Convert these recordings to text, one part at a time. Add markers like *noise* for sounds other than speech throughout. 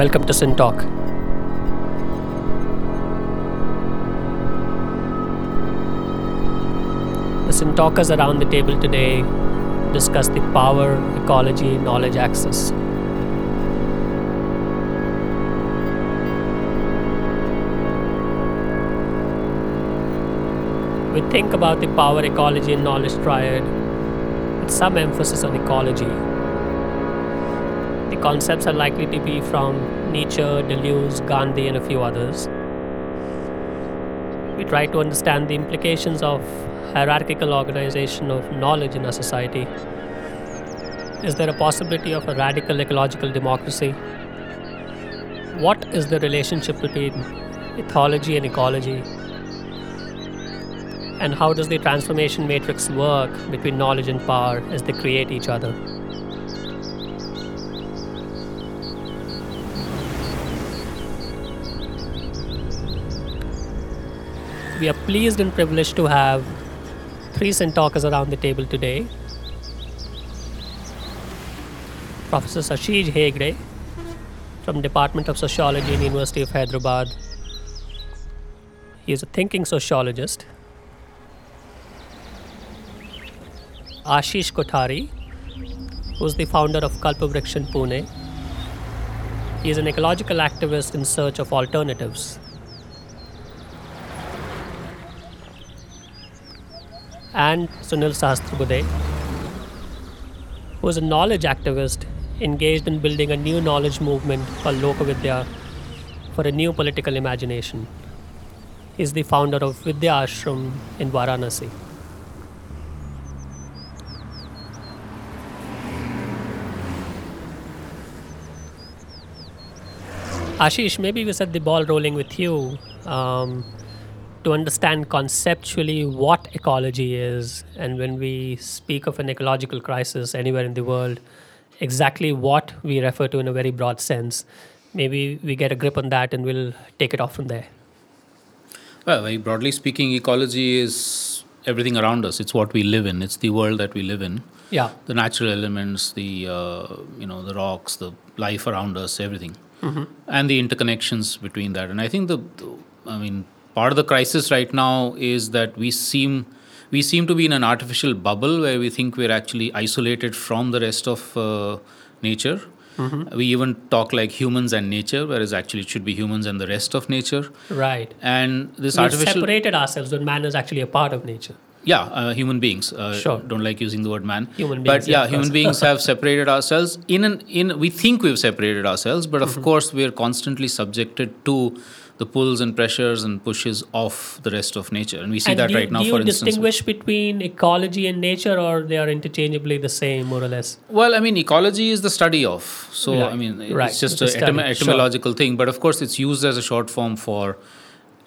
Welcome to Sin Talk. The Sin Talkers around the table today discuss the power, ecology, knowledge access. We think about the power, ecology, and knowledge triad with some emphasis on ecology. Concepts are likely to be from Nietzsche, Deleuze, Gandhi, and a few others. We try to understand the implications of hierarchical organization of knowledge in our society. Is there a possibility of a radical ecological democracy? What is the relationship between ethology and ecology? And how does the transformation matrix work between knowledge and power as they create each other? We are pleased and privileged to have three talkers around the table today. Professor Sasheej Hegde from Department of Sociology in University of Hyderabad. He is a thinking sociologist. Ashish Kothari, who is the founder of Kalpavriksha in Pune. He is an ecological activist in search of alternatives. And Sunil Sahasrabudhe, who is a knowledge activist engaged in building a new knowledge movement called Lokavidya for a new political imagination. He is the founder of Vidya Ashram in Varanasi. Ashish, maybe we set the ball rolling with you um, to understand conceptually what ecology is, and when we speak of an ecological crisis anywhere in the world, exactly what we refer to in a very broad sense. Maybe we get a grip on that and we'll take it off from there. Well, very broadly speaking, ecology is everything around us. It's what we live in. It's the world that we live in. Yeah. The natural elements, the uh, you know the rocks, the life around us, everything, and the interconnections between that. And I think the, the, I mean, part of the crisis right now is that we seem we seem to be in an artificial bubble where we think we're actually isolated from the rest of uh, nature. We even talk like humans and nature, whereas actually it should be humans and the rest of nature. Right. And this We've artificial separated ourselves when man is actually a part of nature. yeah, uh, human beings. Uh, Sure. Don't like using the word man. Human But beings, yeah, yeah, human beings *laughs* have separated ourselves in an in. We think we've separated ourselves, but Mm-hmm. of course we are constantly subjected to the pulls and pressures and pushes of the rest of nature, and we see and that do, right now. For instance. Do you distinguish between ecology and nature, or they are interchangeably the same, more or less? Well, I mean, ecology is the study of. So, Right, I mean, right, it's just an a a study, etym- sure. etymological thing. But of course, it's used as a short form for,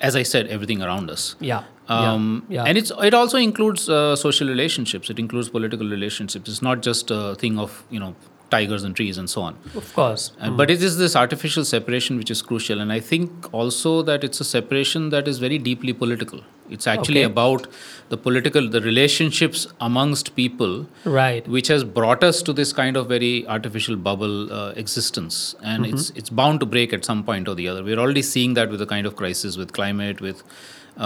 as I said, everything around us. Yeah. Um, yeah. yeah. And it's it also includes uh, social relationships. It includes political relationships. It's not just a thing of you know tigers and trees and so on. of course. And, But it is this artificial separation which is crucial, and I think also that it's a separation that is very deeply political. It's actually Okay. about the political, the relationships amongst people, Right. which has brought us to this kind of very artificial bubble uh, existence, and it's it's bound to break at some point or the other. We're already seeing that with the kind of crisis with climate, with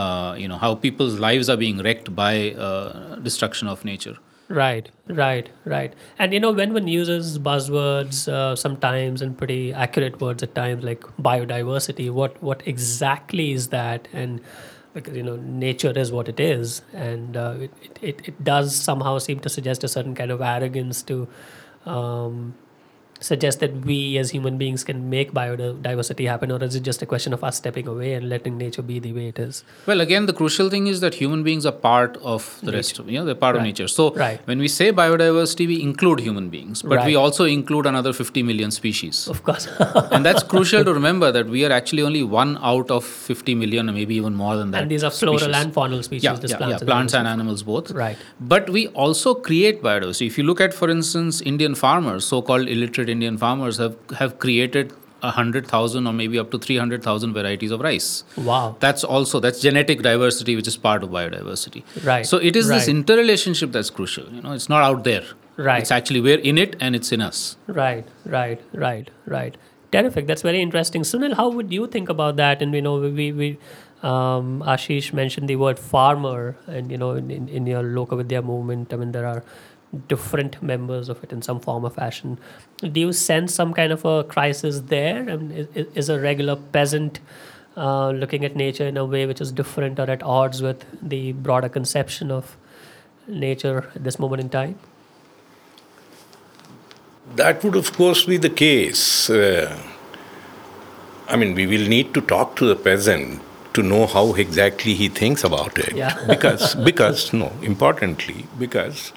uh, you know how people's lives are being wrecked by uh, destruction of nature. Right, right, right. And you know, when one uses buzzwords uh, sometimes and pretty accurate words at times like biodiversity, what what exactly is that? And because you know, nature is what it is, and uh, it, it, it does somehow seem to suggest a certain kind of arrogance to um, suggest that we as human beings can make biodiversity happen, or is it just a question of us stepping away and letting nature be the way it is? Well, again, the crucial thing is that human beings are part of the rest of you know they're part Right. of nature. So Right. when we say biodiversity, we include human beings, but we also include another 50 million species. Of course. *laughs* and that's crucial to remember that we are actually only one out of 50 million or maybe even more than that. and these are floral species. and faunal species, yeah, yeah, plants, yeah, and plants animals. and animals both. Right. But we also create biodiversity. If you look at, for instance, Indian farmers, so-called illiterate Indian farmers have have created a hundred thousand or maybe up to three hundred thousand varieties of rice. Wow. That's also that's genetic diversity, which is part of biodiversity. Right, So it is this interrelationship that's crucial. You know, it's not out there. Right. It's actually we're in it and it's in us. Right, right, right, right. Terrific. That's very interesting. Sunil, how would you think about that? And you know, we we um, Ashish mentioned the word farmer, and you know, in, in, in your Lokavidya movement, I mean, there are different members of it in some form or fashion. Do you sense some kind of a crisis there? I mean, is, is a regular peasant uh, looking at nature in a way which is different or at odds with the broader conception of nature at this moment in time? That would, of course, be the case. Uh, I mean, we will need to talk to the peasant to know how exactly he thinks about it. Yeah. because, because, no, importantly, because,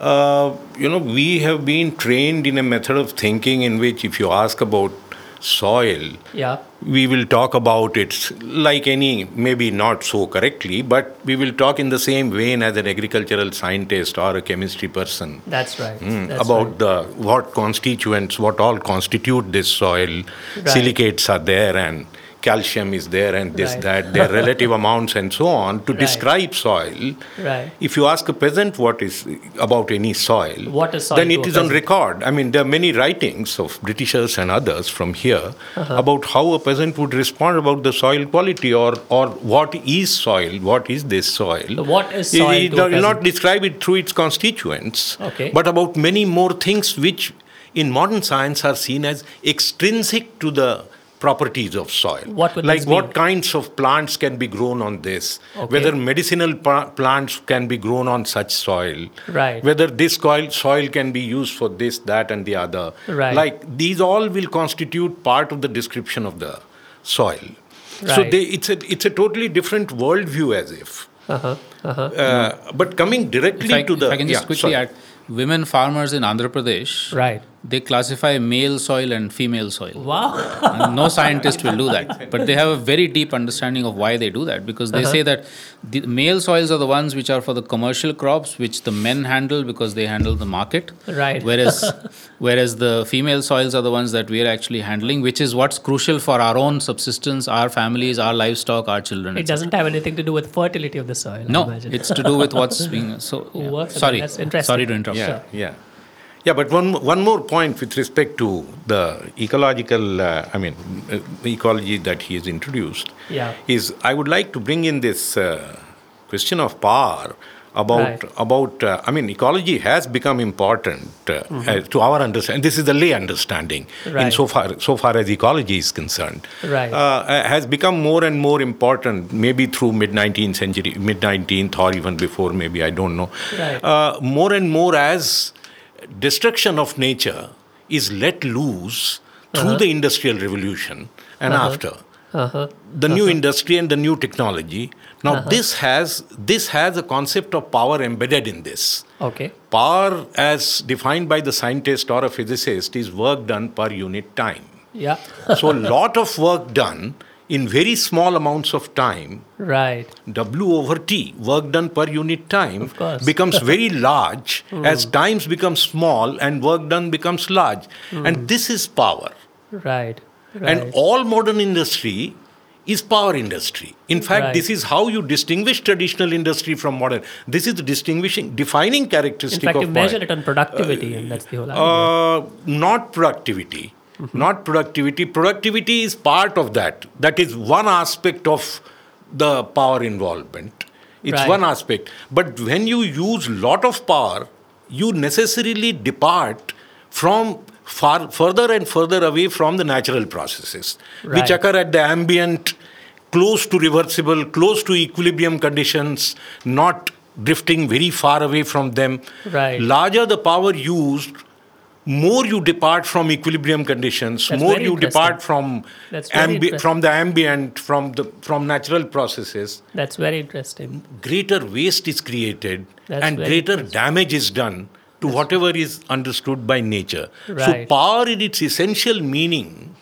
uh, you know, we have been trained in a method of thinking in which if you ask about soil, Yeah. we will talk about it like any, maybe not so correctly, but we will talk in the same vein as an agricultural scientist or a chemistry person. That's right. Mm, That's about right. the what constituents, what all constitute this soil. Silicates are there, and calcium is there, and this Right. that their relative amounts and so on to Right. describe soil. Right. If you ask a peasant what is about any soil, What is soil then it is it on record. I mean, there are many writings of Britishers and others from here Uh-huh. about how a peasant would respond about the soil quality or or what is soil, what is this soil. What is soil a will not describe it through its constituents, Okay. but about many more things which in modern science are seen as extrinsic to the properties of soil. What would like what kinds of plants can be grown on this, Okay. whether medicinal pa- plants can be grown on such soil, Right. whether this soil, soil can be used for this, that, and the other. Right. Like these all will constitute part of the description of the soil. So Right. they, it's a it's a totally different worldview as if. Uh-huh. Uh-huh. Uh, but coming directly If I, to the if I can just yeah, quickly sorry. add, women farmers in Andhra Pradesh, Right. They classify male soil and female soil. Wow. No scientist will do that. But they have a very deep understanding of why they do that because they Uh-huh. say that the male soils are the ones which are for the commercial crops, which the men handle because they handle the market. Right. Whereas, *laughs* whereas the female soils are the ones that we are actually handling, which is what's crucial for our own subsistence, our families, our livestock, our children. It doesn't have anything to do with fertility of the soil. I No, imagine. it's to do with what's *laughs* being so. yeah. Sorry, That's interesting. sorry to interrupt. Yeah, Sure. yeah. Yeah, but one, one more point with respect to the ecological, uh, I mean, uh, ecology that he has introduced Yeah. is I would like to bring in this uh, question of power about Right. about uh, I mean ecology has become important uh, uh, to our understanding. This is the lay understanding in Mm-hmm. So far so far as ecology is concerned. Right. Uh, uh, has become more and more important, maybe through mid 19th century, mid 19th, or even before, maybe I don't know. Right. Uh, more and more as destruction of nature is let loose through uh-huh. the industrial revolution and uh-huh. after. Uh-huh. the new uh-huh. industry and the new technology. Now this has this has a concept of power embedded in this. Okay. power as defined by the scientist or a physicist is work done per unit time. Yeah. so a *laughs* lot of work done in very small amounts of time right. W over T, work done per unit time, Of course. becomes *laughs* very large hmm. as times become small and work done becomes large. Hmm. And this is power. Right. Right. And all modern industry is power industry. In fact, Right. this is how you distinguish traditional industry from modern. This is the distinguishing, defining in characteristic fact, of you measure it on productivity, and that's the whole uh, idea. Uh, not productivity. Not productivity. Productivity is part of that. That is one aspect of the power involvement. It's Right. one aspect. But when you use lot of power, you necessarily depart from far further and further away from the natural processes, which occur at the ambient, close to reversible, close to equilibrium conditions, not drifting very far away from them. Right. Larger the power used, more you depart from equilibrium conditions, That's more you depart from That's ambi- from the ambient, from the from natural processes. that's very interesting. Greater waste is created, That's and greater damage is done to whatever is understood by nature. So Right. Mm-hmm. power, in its essential meaning,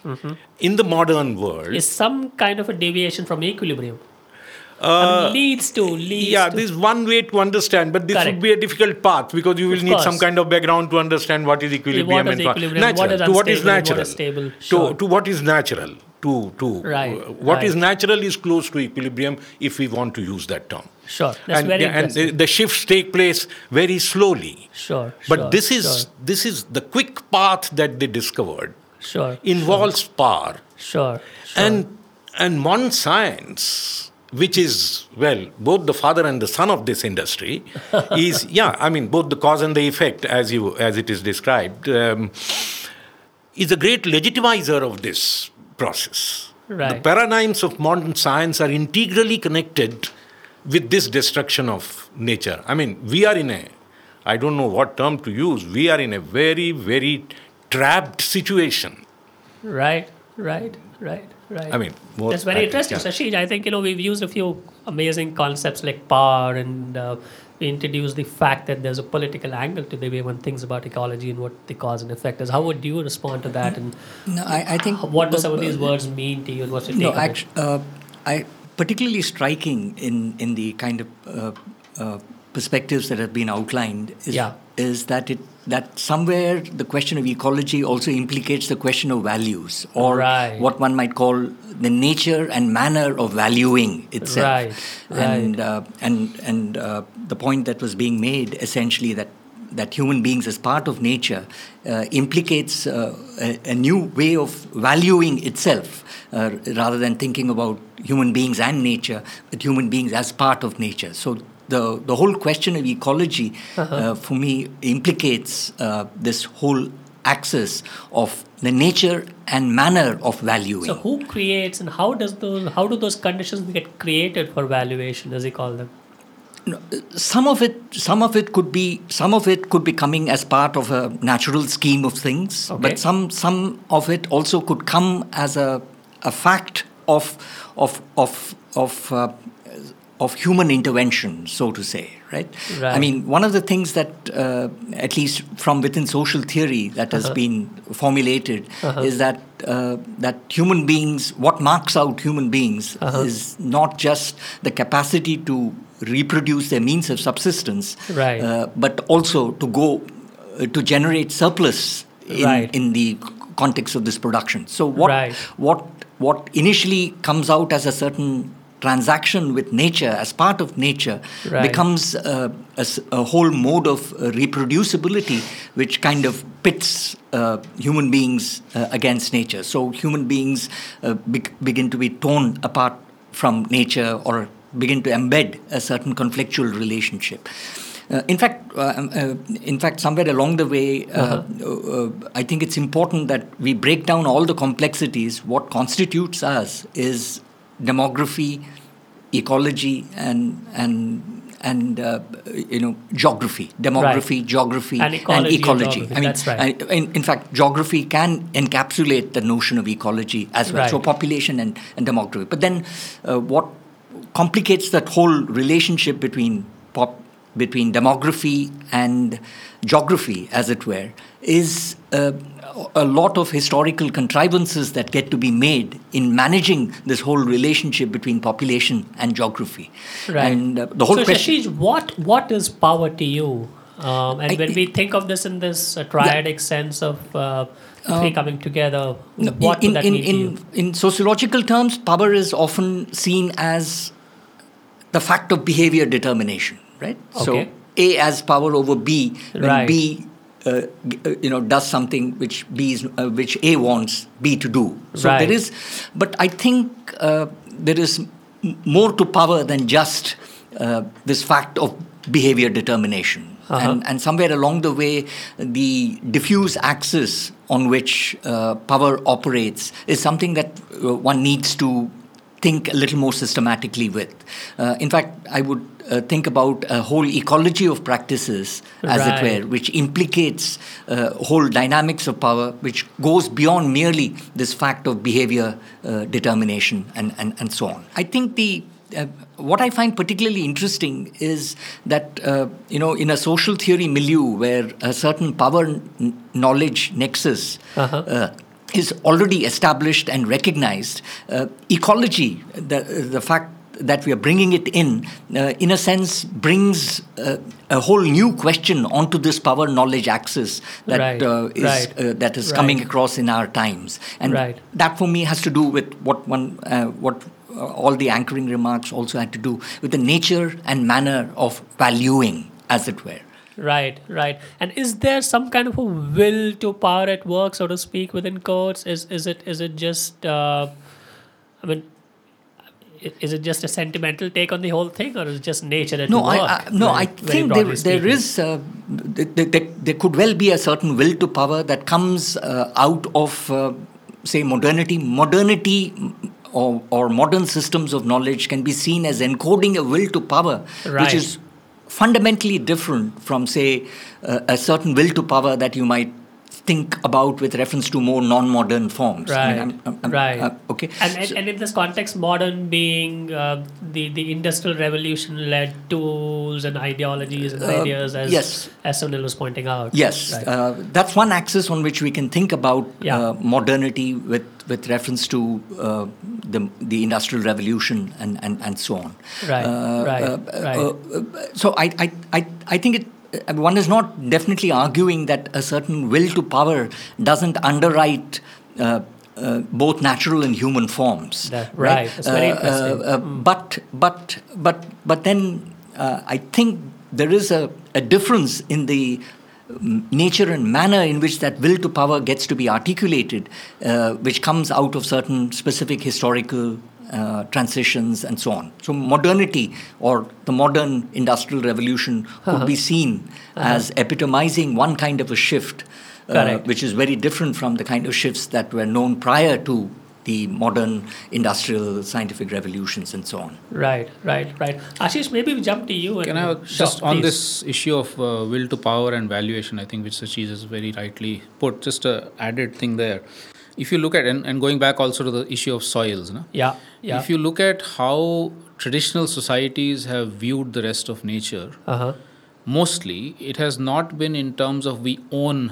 in the modern world, Is some kind of a deviation from equilibrium. Mean, leads to leads Uh, yeah, to, this is one way to understand, but this Correct. would be a difficult path because you will Of need some kind of background to understand what is equilibrium is and what- equilibrium, what natural, is to what is natural, is stable, to, sure. to what is natural, to to Right, uh, what is right. natural is close to equilibrium if we want to use that term. Sure, that's and very and the, the shifts take place very slowly. sure, But sure, this is sure. this is the quick path that they discovered Sure. involves power. Sure. sure. And and modern science, which is well, both the father and the son of this industry, *laughs* is yeah. I mean, both the cause and the effect, as you as it is described, um, is a great legitimizer of this process. The paradigms of modern science are integrally connected with this destruction of nature. I mean, we are in a, I don't know what term to use, we are in a very, very trapped situation. Right, right, right, right. I mean, more- that's very I- interesting, yeah. Sasheej. I think you know we've used a few amazing concepts like power, and uh, we introduced the fact that there's a political angle to the way one thinks about ecology and what the cause and effect is. How would you respond to that, and No, I, I think what do some of these words mean to you, and what's your take No, on it? actually, uh, I particularly striking in in the kind of uh, uh, perspectives that have been outlined is Yeah. is that it that somewhere the question of ecology also implicates the question of values or Right. what one might call the nature and manner of valuing itself. Right, And uh, and and uh, the point that was being made essentially that that human beings as part of nature uh, implicates uh, a, a new way of valuing itself uh, rather than thinking about human beings and nature, but human beings as part of nature. So the, the whole question of ecology uh, for me implicates uh, this whole axis of the nature and manner of valuing. So who creates and how does those how do those conditions get created for valuation, as you call them? Some of it some of it could be some of it could be coming as part of a natural scheme of things Okay. but some some of it also could come as a a fact of of of of uh, of human intervention so to say right, i mean one of the things that uh, at least from within social theory that has been formulated is that uh, that human beings what marks out human beings is not just the capacity to reproduce their means of subsistence Right. uh, but also to go uh, to generate surplus in, Right. in the context of this production so what Right. what what initially comes out as a certain transaction with nature as part of nature Right. becomes uh, a, a whole mode of uh, reproducibility which kind of pits uh, human beings uh, against nature so human beings uh, be- begin to be torn apart from nature or begin to embed a certain conflictual relationship uh, in fact, uh, um, uh, in fact, somewhere along the way, uh, uh, I think it's important that we break down all the complexities. What constitutes us is demography, ecology, and and and uh, you know geography, demography, geography, And ecology and ecology. geography, I mean, that's right. In, in fact, geography can encapsulate the notion of ecology as well. So population and, and demography. But then, uh, what complicates that whole relationship between pop, between demography and geography, as it were, is uh, a lot of historical contrivances that get to be made in managing this whole relationship between population and geography. Right. And uh, the whole so question. Sasheej, what what is power to you? Um, and I- when we think of this in this uh, triadic sense of uh, three coming together, No, what in, that in, in, in sociological terms, power is often seen as the fact of behavior determination, right? Okay. So A has power over B when Right. B, uh, uh, you know, does something which B is, uh, which A wants B to do. So Right. there is, but I think uh, there is m- more to power than just uh, this fact of behavior determination. Uh-huh. And, and somewhere along the way, the diffuse axis on which uh, power operates is something that uh, one needs to think a little more systematically with. In fact, I would uh, think about a whole ecology of practices, as Right. it were, which implicates uh, whole dynamics of power, which goes beyond merely this fact of behavior uh, determination and, and, and so on. I think the uh, what I find particularly interesting is that uh, you know in a social theory milieu where a certain power n- knowledge nexus Uh-huh. uh, is already established and recognized, uh, ecology, the the fact that we are bringing it in, uh, in a sense, brings uh, a whole new question onto this power knowledge axis that Right, uh, is right, uh, that is coming across in our times, and Right. that for me has to do with what one uh, what. Uh, all the anchoring remarks also had to do with the nature and manner of valuing, as it were. right, right. And is there some kind of a will to power at work, so to speak, within courts? Is is it is it just? Uh, I mean, is it just a sentimental take on the whole thing, or is it just nature at No, work? I, I, no, very- I think there, there uh, there, there, there could well be a certain will to power that comes uh, out of, uh, say, modernity. Modernity mm, or, or modern systems of knowledge can be seen as encoding a will to power, Right. which is fundamentally different from, say, uh, a certain will to power that you might think about with reference to more non-modern forms. I Right, mean, I'm- I'm- I'm- right. uh, okay. And, and, and in this context, modern being uh, the the industrial revolution led tools and ideologies and Uh, ideas, as yes. as Sunil was pointing out. Yes, Right. uh, that's one axis on which we can think about Yeah. uh, modernity with, with reference to uh, the, the Industrial Revolution and, and, and so on. Right, Uh, right, uh, right. so I, I, I, I think it. Uh, One is not definitely arguing that a certain will to power doesn't underwrite uh, uh, both natural and human forms. That- right. Very Uh, uh, uh, But but but but then uh, I think there is a, a difference in the mm, nature and manner in which that will to power gets to be articulated, uh, which comes out of certain specific historical uh, transitions and so on. So modernity or the modern industrial revolution could Uh-huh. be seen as epitomizing one kind of a shift, uh, which is very different from the kind of shifts that were known prior to the modern industrial scientific revolutions and so on. Right, right, right. Ashish, maybe we jump to you. Can and, I Sure, just on please. this issue of uh, will to power and valuation? I think which Sasheej has very rightly put. Just a added thing there. If you look at and, and going back also to the issue of soils, no? Yeah, yeah. If you look at how traditional societies have viewed the rest of nature, uh huh. mostly it has not been in terms of we own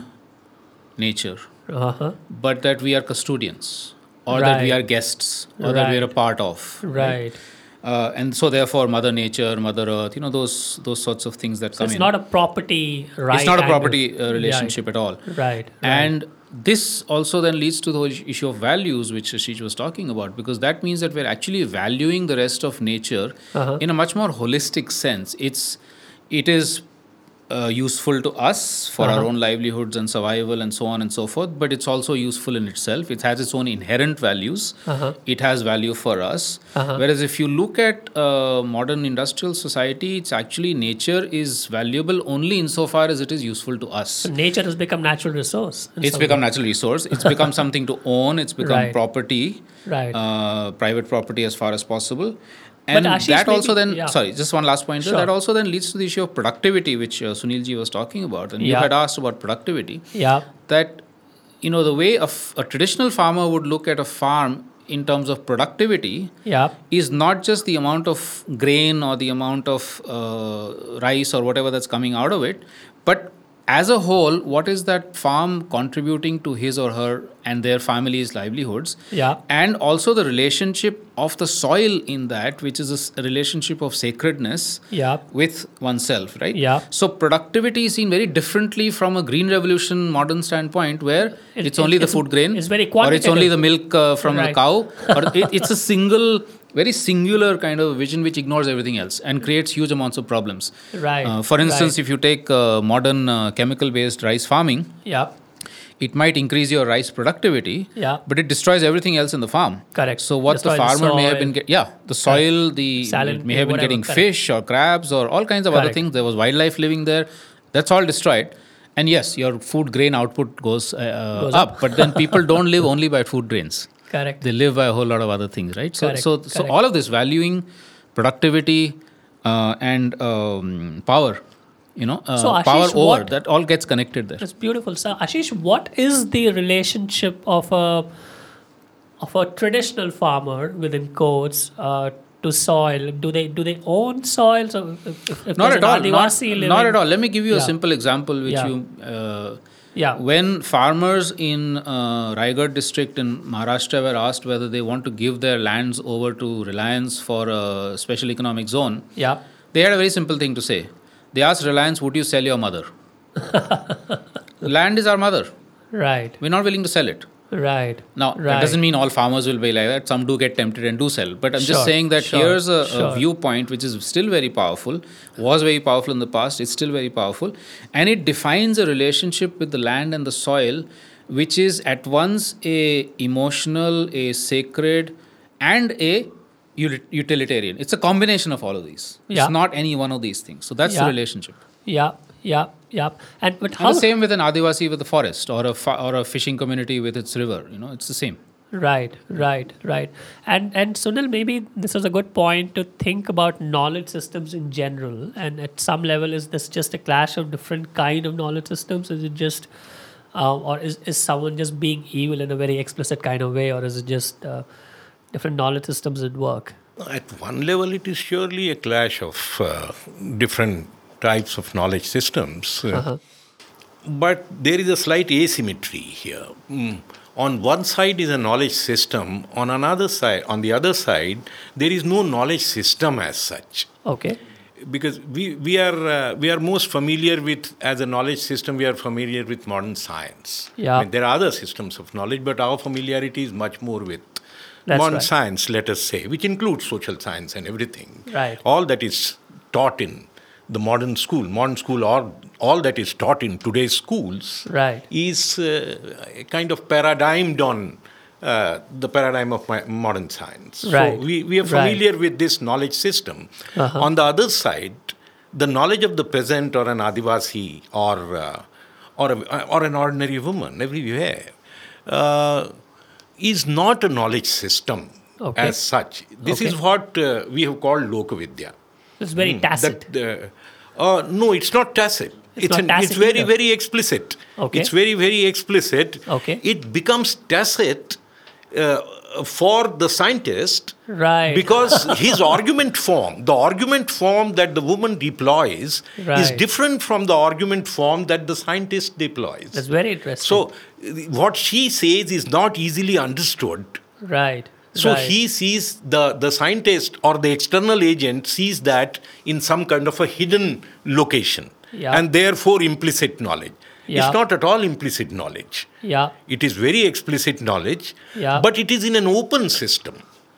nature, Uh huh. but that we are custodians or that we are guests or that we are a part of. Right. Uh, and so therefore mother nature mother earth you know those those sorts of things that So come it's in not a property right. it's not a property uh, relationship at all Right. right. and this also then leads to the whole issue of values which Ashish was talking about because that means that we're actually valuing the rest of nature Uh-huh. in a much more holistic sense it's it is uh, useful to us for our Uh-huh. own livelihoods and survival and so on and so forth but it's also useful in itself it has its own inherent values Uh-huh. it has value for us Uh-huh. whereas if you look at uh, modern industrial society it's actually nature is valuable only insofar as it is useful to us So nature has become natural resource. it's become way. natural resource it's *laughs* become something to own it's become Right. property Right. uh, private property as far as possible and that also then yeah. sorry just one last point Sure. that also then leads to the issue of productivity which uh, sunilji was talking about and you had asked about productivity Yeah. that you know the way of a traditional farmer would look at a farm in terms of productivity Yeah. is not just the amount of grain or the amount of uh, rice or whatever that's coming out of it, but as a whole, what is that farm contributing to his or her and their family's livelihoods? Yeah. And also the relationship of the soil in that, which is a relationship of sacredness Yeah. with oneself, right? Yeah. So productivity is seen very differently from a green revolution modern standpoint, where It- it's only it- the it's- food grain, it's very or it's only the milk uh, from the cow, or *laughs* it, it's a single, very singular kind of vision which ignores everything else and creates huge amounts of problems. Right. Uh, for instance, Right. if you take uh, modern uh, chemical-based rice farming, Yeah. it might increase your rice productivity, Yeah. but it destroys everything else in the farm. Correct. So what Destroy the the farmer may have been get, yeah, the soil, the Salinity, may have been whatever, getting correct. fish or crabs or all kinds of other things. There was wildlife living there. That's all destroyed. And yes, your food grain output goes, uh, Goes up, up. but then people *laughs* don't live only by food grains. Correct. They live by a whole lot of other things, right? So, Correct, so, so correct. all of this valuing, productivity, uh, and um, power, you know, uh, So, Ashish, power over what- that all gets connected there. It's beautiful. So, Ashish, what is the relationship of a of a traditional farmer within codes uh, to soil? Do they do they own soil? So, if, if, if Not at all. Not, not at all. Let me give you a simple example, which Yeah. you. Yeah. When farmers in uh, Raigad district in Maharashtra were asked whether they want to give their lands over to Reliance for a special economic zone, Yeah. they had a very simple thing to say. They asked Reliance, Would you sell your mother? *laughs* land is our mother. Right. We're not willing to sell it. Right. Now, right. that doesn't mean all farmers will be like that. Some do get tempted and do sell. But I'm Sure, just saying that sure, here's a, sure. a viewpoint which is still very powerful, was very powerful in the past, it's still very powerful. And it defines a relationship with the land and the soil which is at once a emotional, a sacred, and a utilitarian. It's a combination of all of these. Yeah. It's not any one of these things. So that's Yeah. the relationship. Yeah, yeah, yeah. And but how? And how? the same with an Adivasi with the forest or a, fa- or a fishing community with its river. You know, it's the same. Right, right, right. And and Sunil, maybe this is a good point to think about knowledge systems in general. And at some level, is this just a clash of different kind of knowledge systems? Is it just, uh, or is is someone just being evil in a very explicit kind of way, or is it just uh, different knowledge systems at work? At one level, it is surely a clash of uh, different types of knowledge systems. Uh, Uh-huh. But there is a slight asymmetry here. Mm. On one side is a knowledge system, on another side, on the other side, there is no knowledge system as such. Okay. Because we, we are uh, we are most familiar with as a knowledge system we are familiar with modern science. Yeah. I mean, there are other systems of knowledge, but our familiarity is much more with That's modern right. science, let us say, which includes social science and everything. Right. All that is taught in the modern school, modern school, or all that is taught in today's schools Right. is uh, kind of paradigmed on uh, the paradigm of my modern science. Right. So we, we are Right. familiar with this knowledge system. Uh-huh. On the other side, the knowledge of the peasant or an Adivasi or, uh, or, a, or an ordinary woman everywhere uh, is not a knowledge system Okay. as such. This Okay. is what uh, we have called Lokavidya. It's very Mm, tacit. That, uh, uh, no, it's not tacit. It's It's, an, it's very, either. very explicit. Okay. It's very, very explicit. Okay. It becomes tacit uh, for the scientist Right. because *laughs* his argument form, the argument form that the woman deploys, is different from the argument form that the scientist deploys. That's very interesting. so, uh, what she says is not easily understood. right. So right. he sees the, the scientist or the external agent sees that in some kind of a hidden location Yeah. and therefore implicit knowledge. Yeah. It's not at all implicit knowledge. Yeah. It is very explicit knowledge, Yeah. but it is in an open system.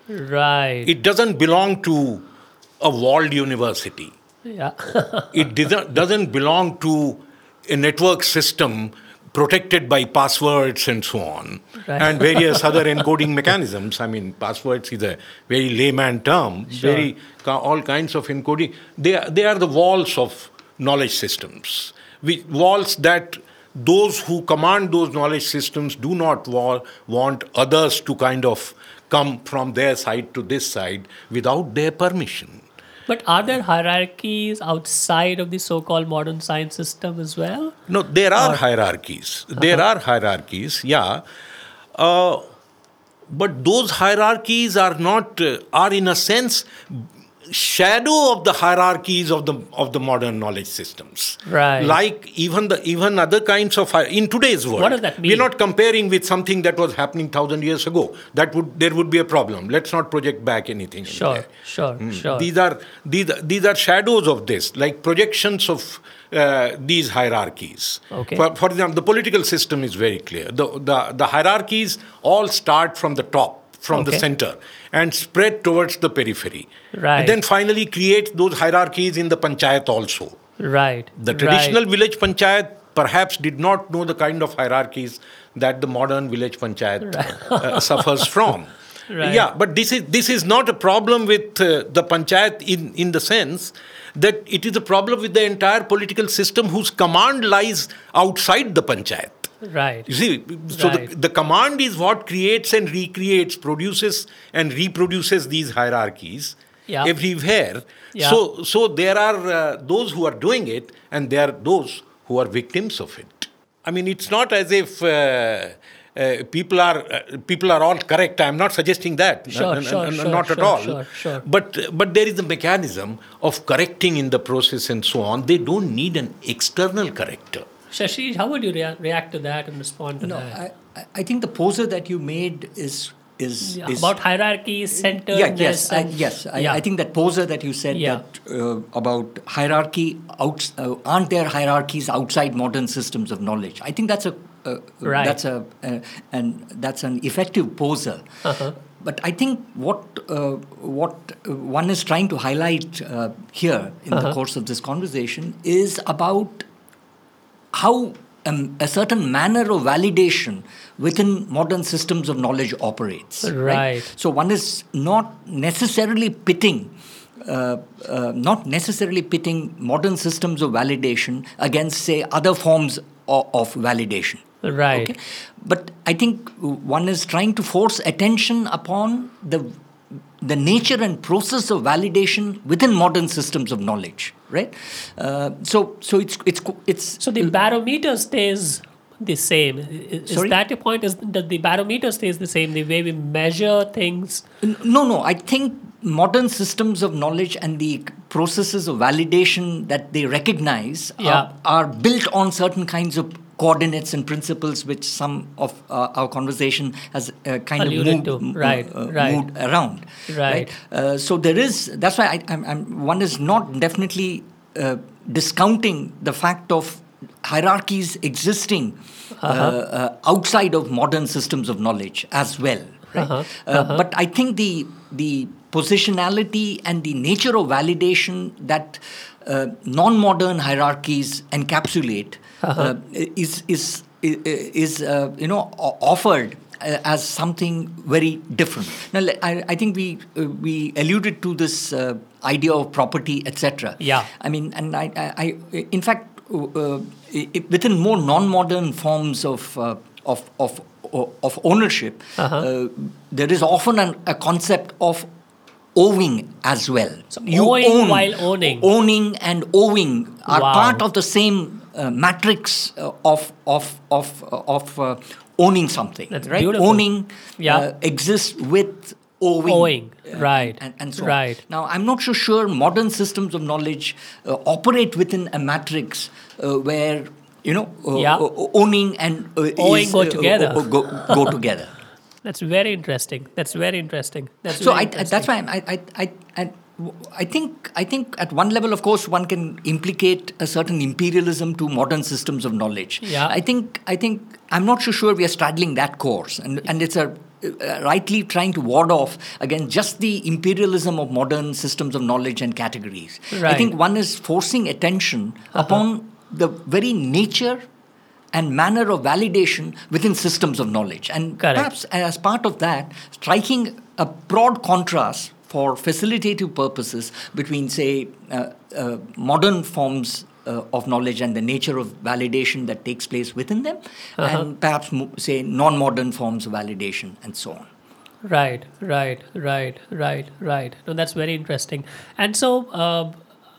Right. It doesn't belong to a walled university. yeah. *laughs* It doesn't doesn't belong to a network system protected by passwords and so on, Right. and various other *laughs* encoding mechanisms. I mean, passwords is a very layman term. Sure. Very all kinds of encoding. They are, they are the walls of knowledge systems. We, walls that those who command those knowledge systems do not wa- want others to kind of come from their side to this side without their permission. But are there hierarchies outside of the so-called modern science system as well? No, there are Or- hierarchies. There are hierarchies, yeah. Uh, but those hierarchies are not, uh, are in a sense, shadow of the hierarchies of the of the modern knowledge systems. Right. Like even the even other kinds of in today's world. What does that mean? We're not comparing with something that was happening thousand years ago. That would there would be a problem. Let's not project back anything. Sure, sure, Mm. sure. These are these these are shadows of this, like projections of uh, these hierarchies. Okay. For, for example, the political system is very clear. The, the the hierarchies all start from the top, from the center, and spread towards the periphery. Right. And then finally create those hierarchies in the panchayat also. Right. The right. traditional village panchayat perhaps did not know the kind of hierarchies that the modern village panchayat uh, suffers *laughs* from. Right. Yeah, but this is this is not a problem with uh, the panchayat in in the sense that it is a problem with the entire political system whose command lies outside the panchayat. Right. You see, so Right. the, the command is what creates and recreates, produces and reproduces these hierarchies Yeah. everywhere. Yeah. So, so there are uh, those who are doing it, and there are those who are victims of it. I mean, it's not as if. Uh, uh, people are uh, people are all correct. I'm not suggesting that. Sure, N- n- sure, n- sure, not at all. sure, sure. But but there is a mechanism of correcting in the process and so on. They don't need an external corrector. Sasheej, how would you rea- react to that and respond to No, that? I, I- think the poser that you made is is, Yeah, is about hierarchy, centeredness. yeah, yes, I, yes. I, yeah. I think that poser that you said Yeah. that uh, about hierarchy, out, uh, aren't there hierarchies outside modern systems of knowledge? I think that's a uh, Right. that's a uh, and that's an effective poser. Uh-huh. But I think what uh, what one is trying to highlight uh, here in Uh-huh. the course of this conversation is about how um, a certain manner of validation within modern systems of knowledge operates. Right. So one is not necessarily pitting. Uh, uh, not necessarily pitting modern systems of validation against, say, other forms of, of validation. Right. Okay? But I think one is trying to force attention upon the the nature and process of validation within modern systems of knowledge, right? Uh, so, so it's it's it's So the barometer stays the same. Is Sorry? that your point? Is that the barometer stays the same? The way we measure things. No, no. I think modern systems of knowledge and the processes of validation that they recognize Yeah. are, are built on certain kinds of coordinates and principles which some of uh, our conversation has uh, kind Alluded of moved, Right, uh, right. moved around. Right. Uh, so there is, that's why I, I'm, I'm, one is not definitely uh, discounting the fact of hierarchies existing uh, Uh-huh. uh, outside of modern systems of knowledge as well. Right? Uh-huh, Uh, but I think the the positionality and the nature of validation that uh, non-modern hierarchies encapsulate Uh-huh. uh, is is is uh, you know offered uh, as something very different. Now, I, I think we uh, we alluded to this uh, idea of property, etc. Yeah. I mean, and I, I, I in fact, uh, i- i- within more non-modern forms of uh, of of of ownership, Uh-huh. uh, there is often an, a concept of owing as well. So owing while owning. owning and owing are Wow. part of the same uh, matrix uh, of of of of uh, owning something. That's right? beautiful. Owning Yeah. uh, exists with owing. Owing, uh, right, And, and so right. on. Now, I'm not so sure modern systems of knowledge uh, operate within a matrix uh, where you know uh, Yeah. uh, owning and uh, Owing is, go uh, together. uh, go, go together. *laughs* That's very interesting. That's very interesting. That's so very I, I, that's why I'm, I, I, I, I, I think I think at one level, of course, one can implicate a certain imperialism to modern systems of knowledge. Yeah. I think I think I'm not so sure we are straddling that course, and and it's a uh, rightly trying to ward off against just the imperialism of modern systems of knowledge and categories. Right. I think one is forcing attention Uh-huh. upon the very nature and manner of validation within systems of knowledge. And Correct. perhaps as part of that, striking a broad contrast for facilitative purposes between, say, uh, uh, modern forms uh, of knowledge and the nature of validation that takes place within them, Uh-huh. and perhaps, say, non modern forms of validation and so on. Right, right, right, right, right. No, that's very interesting. And so, uh,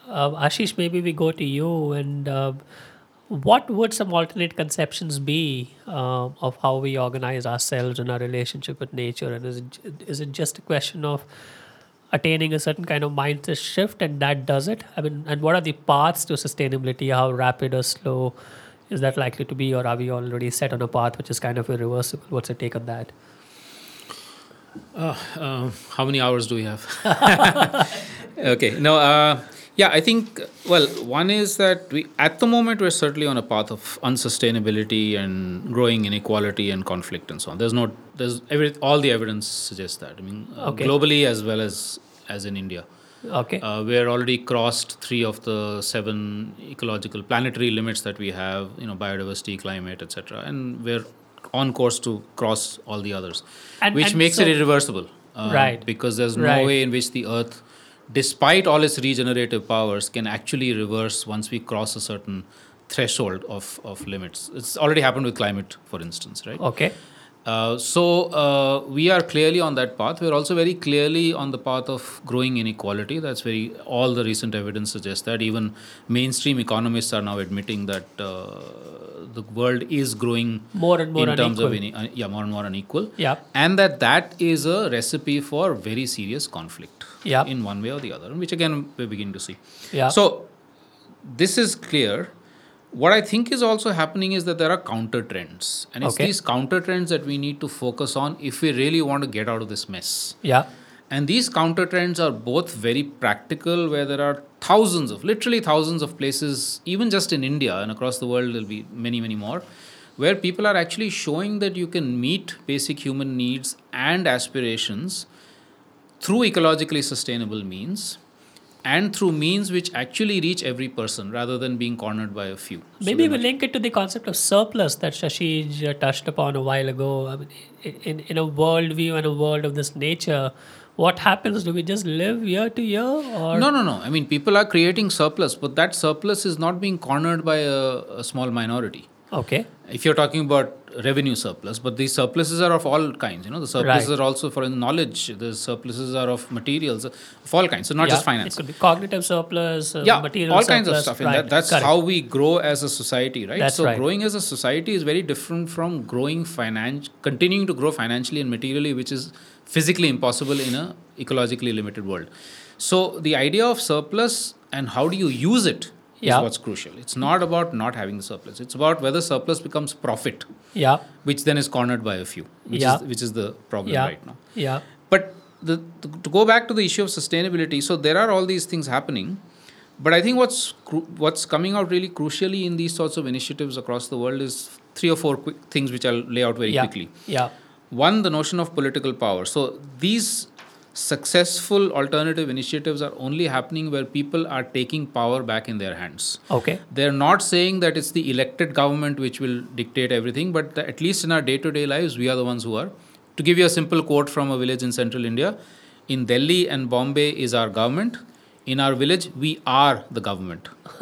uh, Ashish, maybe we go to you. And uh, what would some alternate conceptions be uh, of how we organize ourselves and our relationship with nature? And is it, is it just a question of attaining a certain kind of mindset shift and that does it? I mean, and what are the paths to sustainability? How rapid or slow is that likely to be? Or are we already set on a path which is kind of irreversible? What's your take on that? Uh, how many hours do we have? *laughs* *laughs* okay. No. Uh, yeah, I think. Well, one is that we at the moment we're certainly on a path of unsustainability and growing inequality and conflict and so on. There's no. There's every all the evidence suggests that. I mean, uh, Okay. globally as well as as in India. Okay. Uh, we're already crossed three of the seven ecological planetary limits that we have. You know, biodiversity, climate, etc. And we're on course to cross all the others, And- which and makes so- it irreversible. Uh, Right. Because there's no Right. way in which the Earth, despite all its regenerative powers, can actually reverse once we cross a certain threshold of, of limits. It's already happened with climate, for instance, right? okay. Uh, so uh, we are clearly on that path. We're also very clearly on the path of growing inequality. That's very all the recent evidence suggests that. Even mainstream economists are now admitting that uh, the world is growing More and more in terms of unequal. ini- uh, yeah more and more unequal. Yeah. and that that is a recipe for very serious conflict. Yeah. in one way or the other, which again we're beginning to see. Yeah. So this is clear. What I think is also happening is that there are counter trends, and it's Okay. these counter trends that we need to focus on if we really want to get out of this mess. Yeah. And these counter trends are both very practical, where there are thousands of, literally thousands of places, even just in India and across the world, there'll be many, many more, where people are actually showing that you can meet basic human needs and aspirations through ecologically sustainable means and through means which actually reach every person rather than being cornered by a few. Maybe they're we link it to the concept of surplus that Sasheej uh, touched upon a while ago. I mean, in, in a worldview and a world of this nature, what happens? Do we just live year to year? Or No, no, no. I mean, people are creating surplus, but that surplus is not being cornered by a, a small minority. Okay. If you're talking about revenue surplus, but these surpluses are of all kinds. You know, the surpluses Right. are also for knowledge. The surpluses are of materials, of all kinds. So not Yeah, just finance. It could be cognitive surplus, uh, yeah, material all kinds of stuff. And right, that, that's correct. how we grow as a society, right? That's so right. growing as a society is very different from growing finance, continuing to grow financially and materially, which is physically impossible in a ecologically limited world. So the idea of surplus and how do you use it is Yeah. what's crucial. It's not about not having the surplus. It's about whether surplus becomes profit, Yeah. which then is cornered by a few, which Yeah. is which is the problem Yeah. right now. Yeah. But the, to, to go back to the issue of sustainability, so there are all these things happening, but I think what's cru- what's coming out really crucially in these sorts of initiatives across the world is three or four quick things which I'll lay out very Yeah. quickly. Yeah. One, the notion of political power. So these successful alternative initiatives are only happening where people are taking power back in their hands. Okay. They're not saying that it's the elected government which will dictate everything, but the- at least in our day to day lives, we are the ones who are. To give you a simple quote from a village in central India in Delhi and Bombay is our government. In our village, we are the government. *laughs*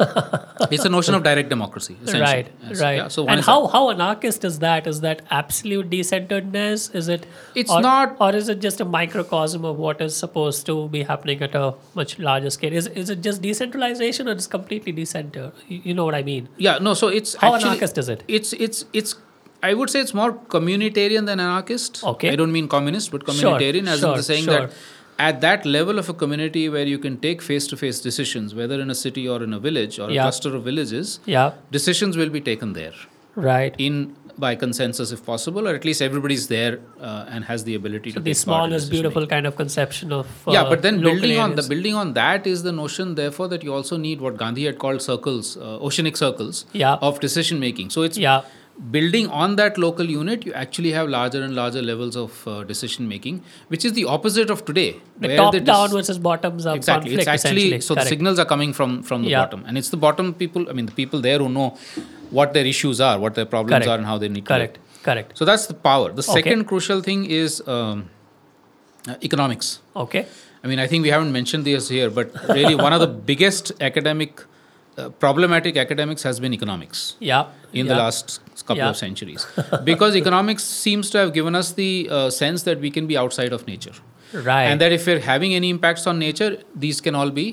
it's a notion of direct democracy. essentially. Right, Yes. right. Yeah, so and how, that. how anarchist is that? Is that absolute decenteredness? Is it? It's or, not- Or is it just a microcosm of what is supposed to be happening at a much larger scale? Is, is it just decentralization or is it completely decentered? You, you know what I mean? Yeah, no. So it's How actually, anarchist is it? It's it's it's. I would say it's more communitarian than anarchist. Okay. I don't mean communist, but Sure, communitarian, as in the saying sure. that at that level of a community where you can take face-to-face decisions, whether in a city or in a village or Yeah. a cluster of villages, Yeah. decisions will be taken there Right. in by consensus if possible, or at least everybody's there uh, and has the ability to. the take part in smallest beautiful kind of conception of uh, yeah, but then building on the building on that is the notion, therefore, that you also need what Gandhi had called circles, uh, oceanic circles Yeah. of decision making. So it's Yeah. Building on that local unit. You actually have larger and larger levels of uh, decision making, which is the opposite of today. The top dis- down versus bottoms up exactly. conflict. It's actually so the signals are coming from from the Yeah. bottom, and it's the bottom people. I mean, the people there who know what their issues are, what their problems Correct. are, and how they need to. Correct. Correct. So that's the power. The Okay. second crucial thing is um, uh, economics. Okay. I mean, I think we haven't mentioned this here, but really one of the *laughs* biggest academic, uh, problematic academics has been economics Yeah. in yeah. the last couple Yeah. of centuries. *laughs* because economics seems to have given us the uh, sense that we can be outside of nature. Right. And that if we're having any impacts on nature, these can all be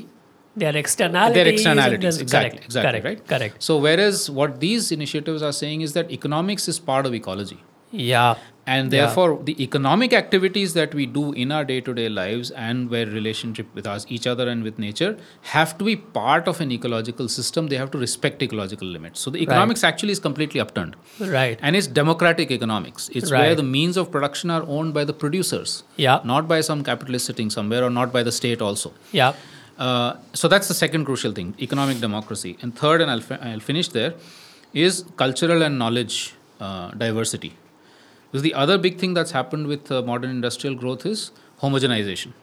Their externalities. their externalities. Exactly, correct, exactly, correct, right? Correct. So, whereas what these initiatives are saying is that economics is part of ecology. Yeah. And Yeah. therefore, the economic activities that we do in our day to day lives and where relationship with us, each other, and with nature have to be part of an ecological system. They have to respect ecological limits. So, the economics actually is completely upturned. Right. And it's democratic economics. It's where the means of production are owned by the producers, Yeah. not by some capitalist sitting somewhere or not by the state also. Yeah. Uh, so that's the second crucial thing economic democracy. And third, and I'll, fi- I'll finish there, is cultural and knowledge uh, diversity. Because the other big thing that's happened with uh, modern industrial growth is homogenization.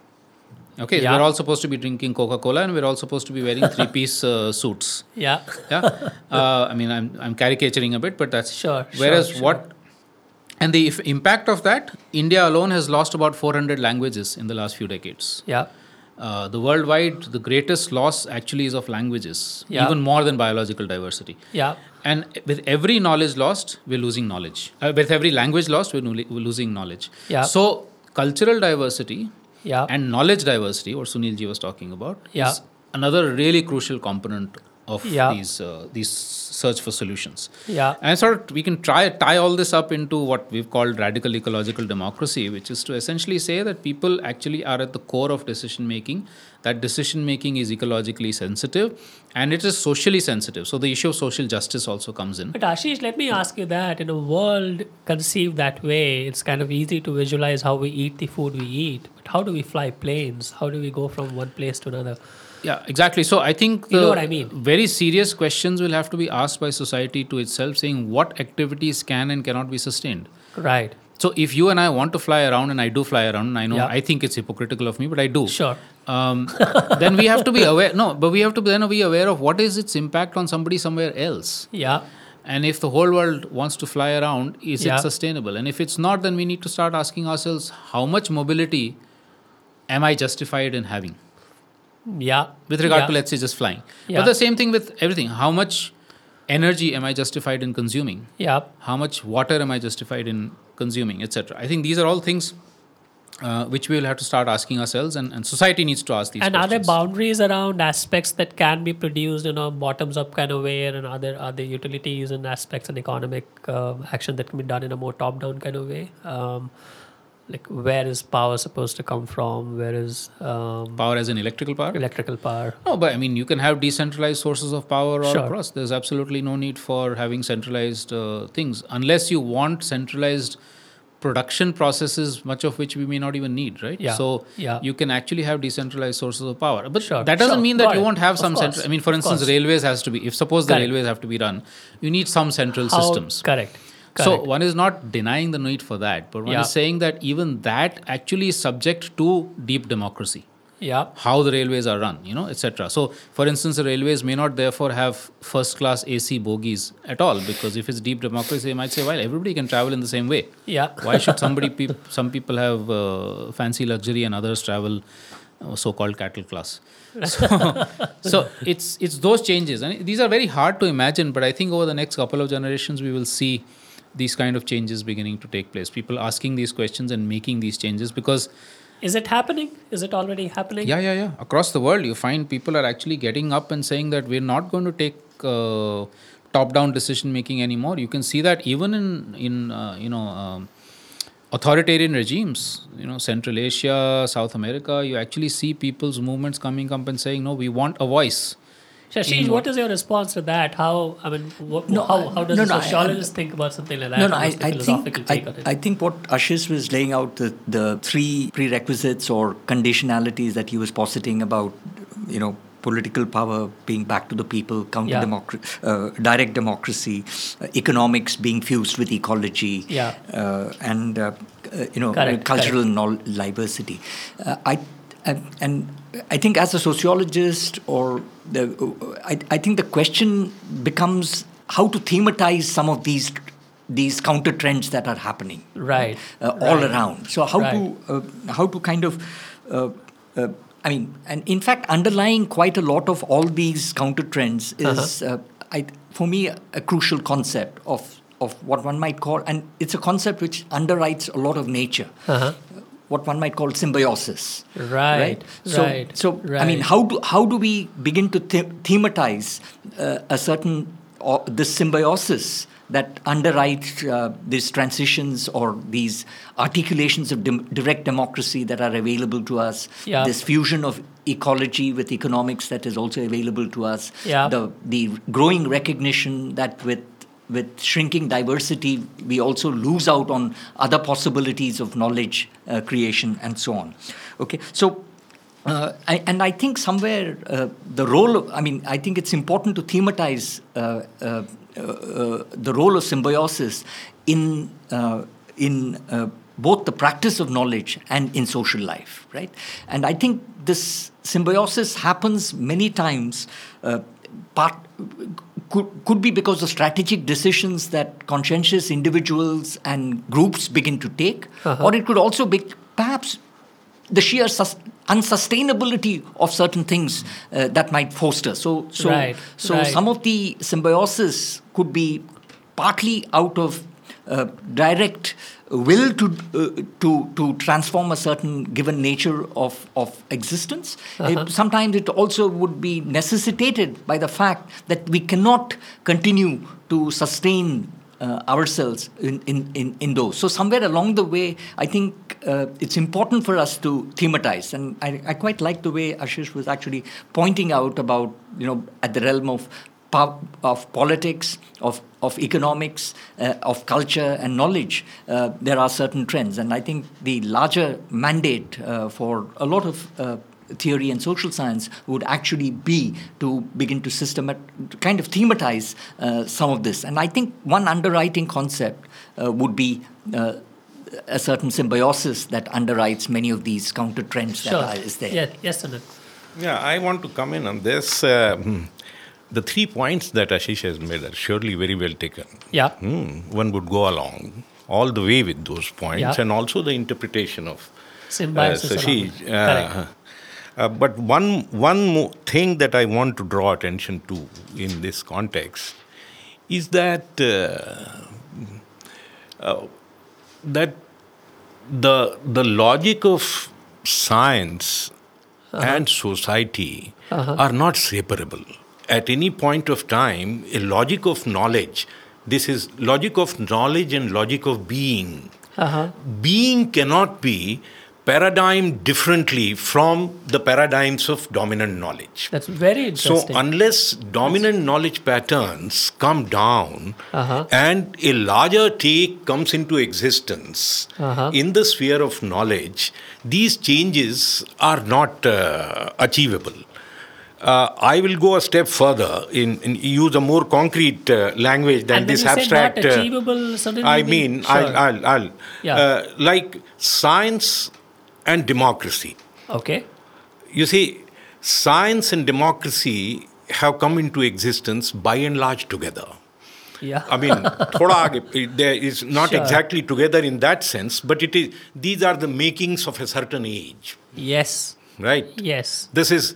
Okay, Yeah. we're all supposed to be drinking Coca Cola and we're all supposed to be wearing *laughs* three piece uh, suits. Yeah. Yeah, uh, I mean, I'm, I'm caricaturing a bit, but that's Sure, Whereas sure, sure. what, and the if impact of that, India alone has lost about 400 languages in the last few decades. Yeah. Uh, the worldwide, the greatest loss actually is of languages, Yeah. even more than biological diversity. Yeah. And with every knowledge lost, we're losing knowledge. Uh, with every language lost, we're, we're losing knowledge. Yeah. So, cultural diversity Yeah. and knowledge diversity, what Sunil ji was talking about, Yeah. is another really crucial component of Yeah. these uh, these search for solutions. Yeah. And sort of we can try tie all this up into what we've called radical ecological democracy, which is to essentially say that people actually are at the core of decision making. That decision making is ecologically sensitive and it is socially sensitive. So the issue of social justice also comes in. But Ashish, let me ask you that in a world conceived that way, it's kind of easy to visualize how we eat the food we eat. But how do we fly planes? How do we go from one place to another? Yeah, exactly. So I think the You know what I mean? very serious questions will have to be asked by society to itself, saying what activities can and cannot be sustained. Right. So if you and I want to fly around, and I do fly around, and I know Yeah. I think it's hypocritical of me, but I do. Sure. Um, *laughs* then we have to be aware. No, but we have to then be aware of what is its impact on somebody somewhere else. Yeah. And if the whole world wants to fly around, is Yeah. it sustainable? And if it's not, then we need to start asking ourselves, how much mobility am I justified in having? Yeah. with regard yeah. to let's say just flying Yeah. but the same thing with everything how much energy am i justified in consuming Yeah. how much water am i justified in consuming etc i think these are all things uh, which we will have to start asking ourselves and, and society needs to ask these questions. and are there boundaries around aspects that can be produced in a bottoms up kind of way and other other utilities and aspects and economic uh, action that can be done in a more top down kind of way um, like where is power supposed to come from where is um, power as in electrical power electrical power no but i mean you can have decentralized sources of power all Sure. across there's absolutely no need for having centralized uh, things unless you want centralized production processes much of which we may not even need right Yeah. so Yeah. you can actually have decentralized sources of power but Sure. that doesn't Sure. mean that Got you it. won't have Of some central i mean for Of instance course. railways has to be if suppose the railways have to be run you need some central How- systems correct so one is not denying the need for that but one Yeah. is saying that even that actually is subject to deep democracy yeah how the railways are run, you know, etc. So, for instance, the railways may not therefore have first class AC bogies at all because if it's deep democracy, they might say, well, everybody can travel in the same way. yeah *laughs* Why should somebody, *laughs* peop- some people have uh, fancy luxury and others travel uh, so-called cattle class? So, *laughs* so it's it's those changes, and these are very hard to imagine. But I think over the next couple of generations, we will see these kind of changes beginning to take place. People asking these questions and making these changes because is it happening is it already happening yeah, yeah, yeah. Across the world, you find people are actually getting up and saying that we're not going to take uh, top-down decision making anymore. You can see that even in in uh, you know um, authoritarian regimes, you know Central Asia, South America. You actually see people's movements coming up and saying, "No, we want a voice." Sasheej, what is your response to that? How I mean, what, No, how, how does no, a no, I- sociologist think about something like that? No, no, I, I think I, take on it? I think what Ashish was laying out the, the three prerequisites or conditionalities that he was positing about, you know, political power being back to the people, counter Yeah. uh, direct democracy, uh, economics being fused with ecology, Yeah. uh, and uh, uh, you know, Correct, cultural nol- diversity. Uh, I and, and I think as a sociologist or the, I, I think the question becomes how to thematize some of these these counter trends that are happening Right, uh, all right. around so how to uh, how to kind of uh, uh, I mean, and in fact, underlying quite a lot of all these counter trends is, uh I, for me, a crucial concept of of what one might call, and it's a concept which underwrites a lot of nature. Uh-huh. What one might call symbiosis, Right, So, right, so I mean, how do how do we begin to the- thematize uh, a certain or this symbiosis that underwrites uh, these transitions or these articulations of dem- direct democracy that are available to us? Yeah. This fusion of ecology with economics that is also available to us. Yeah. The the growing recognition that with with shrinking diversity, we also lose out on other possibilities of knowledge uh, creation and so on. Okay, so uh, I, and I think somewhere uh, the role of, I mean, I think it's important to thematize uh, uh, uh, the role of symbiosis in, in both the practice of knowledge and in social life, right? And I think this symbiosis happens many times. Part could, could be because of strategic decisions that conscientious individuals and groups begin to take, or it could also be perhaps the sheer sus- unsustainability of certain things uh, that might foster. So, so, Right, so right. some of the symbiosis could be partly out of uh, direct will to uh, to to transform a certain given nature of of existence. It, sometimes it also would be necessitated by the fact that we cannot continue to sustain uh, ourselves in, in, in, in those. So, somewhere along the way, I think uh, it's important for us to thematize. And I, I quite like the way Ashish was actually pointing out about, you know, at the realm of of politics, of, of economics, uh, of culture and knowledge, uh, there are certain trends. And I think the larger mandate uh, for a lot of uh, theory and social science would actually be to begin to systemat- kind of thematize uh, some of this. And I think one underwriting concept uh, would be uh, a certain symbiosis that underwrites many of these counter trends Sure. that are, is there. Yeah, yes, Anand. Yeah, I want to come in on this. The three points that Ashish has made are surely very well taken. Yeah. Hmm, one would go along all the way with those points Yeah. and also the interpretation of uh, Symbiosis along Sasheej. Correct. Uh, but one one more thing that I want to draw attention to in this context is that uh, uh, that the the logic of science and society are not separable. At any point of time, a logic of knowledge. This is logic of knowledge and logic of being being cannot be paradigm differently from the paradigms of dominant knowledge. That's very interesting. So, unless dominant knowledge patterns come down Uh-huh. and a larger take comes into existence Uh-huh. in the sphere of knowledge, these changes are not uh, achievable. Uh, I will go a step further in, in use a more concrete uh, language than this abstract. not uh, achievable, suddenly I mean, Sure. I'll, I'll, I'll Yeah. uh, like science and democracy. okay. You see, science and democracy have come into existence by and large together. Yeah. I mean, *laughs* thoda there is not Sure. exactly together in that sense, but it is. These are the makings of a certain age, yes. right? Yes. This is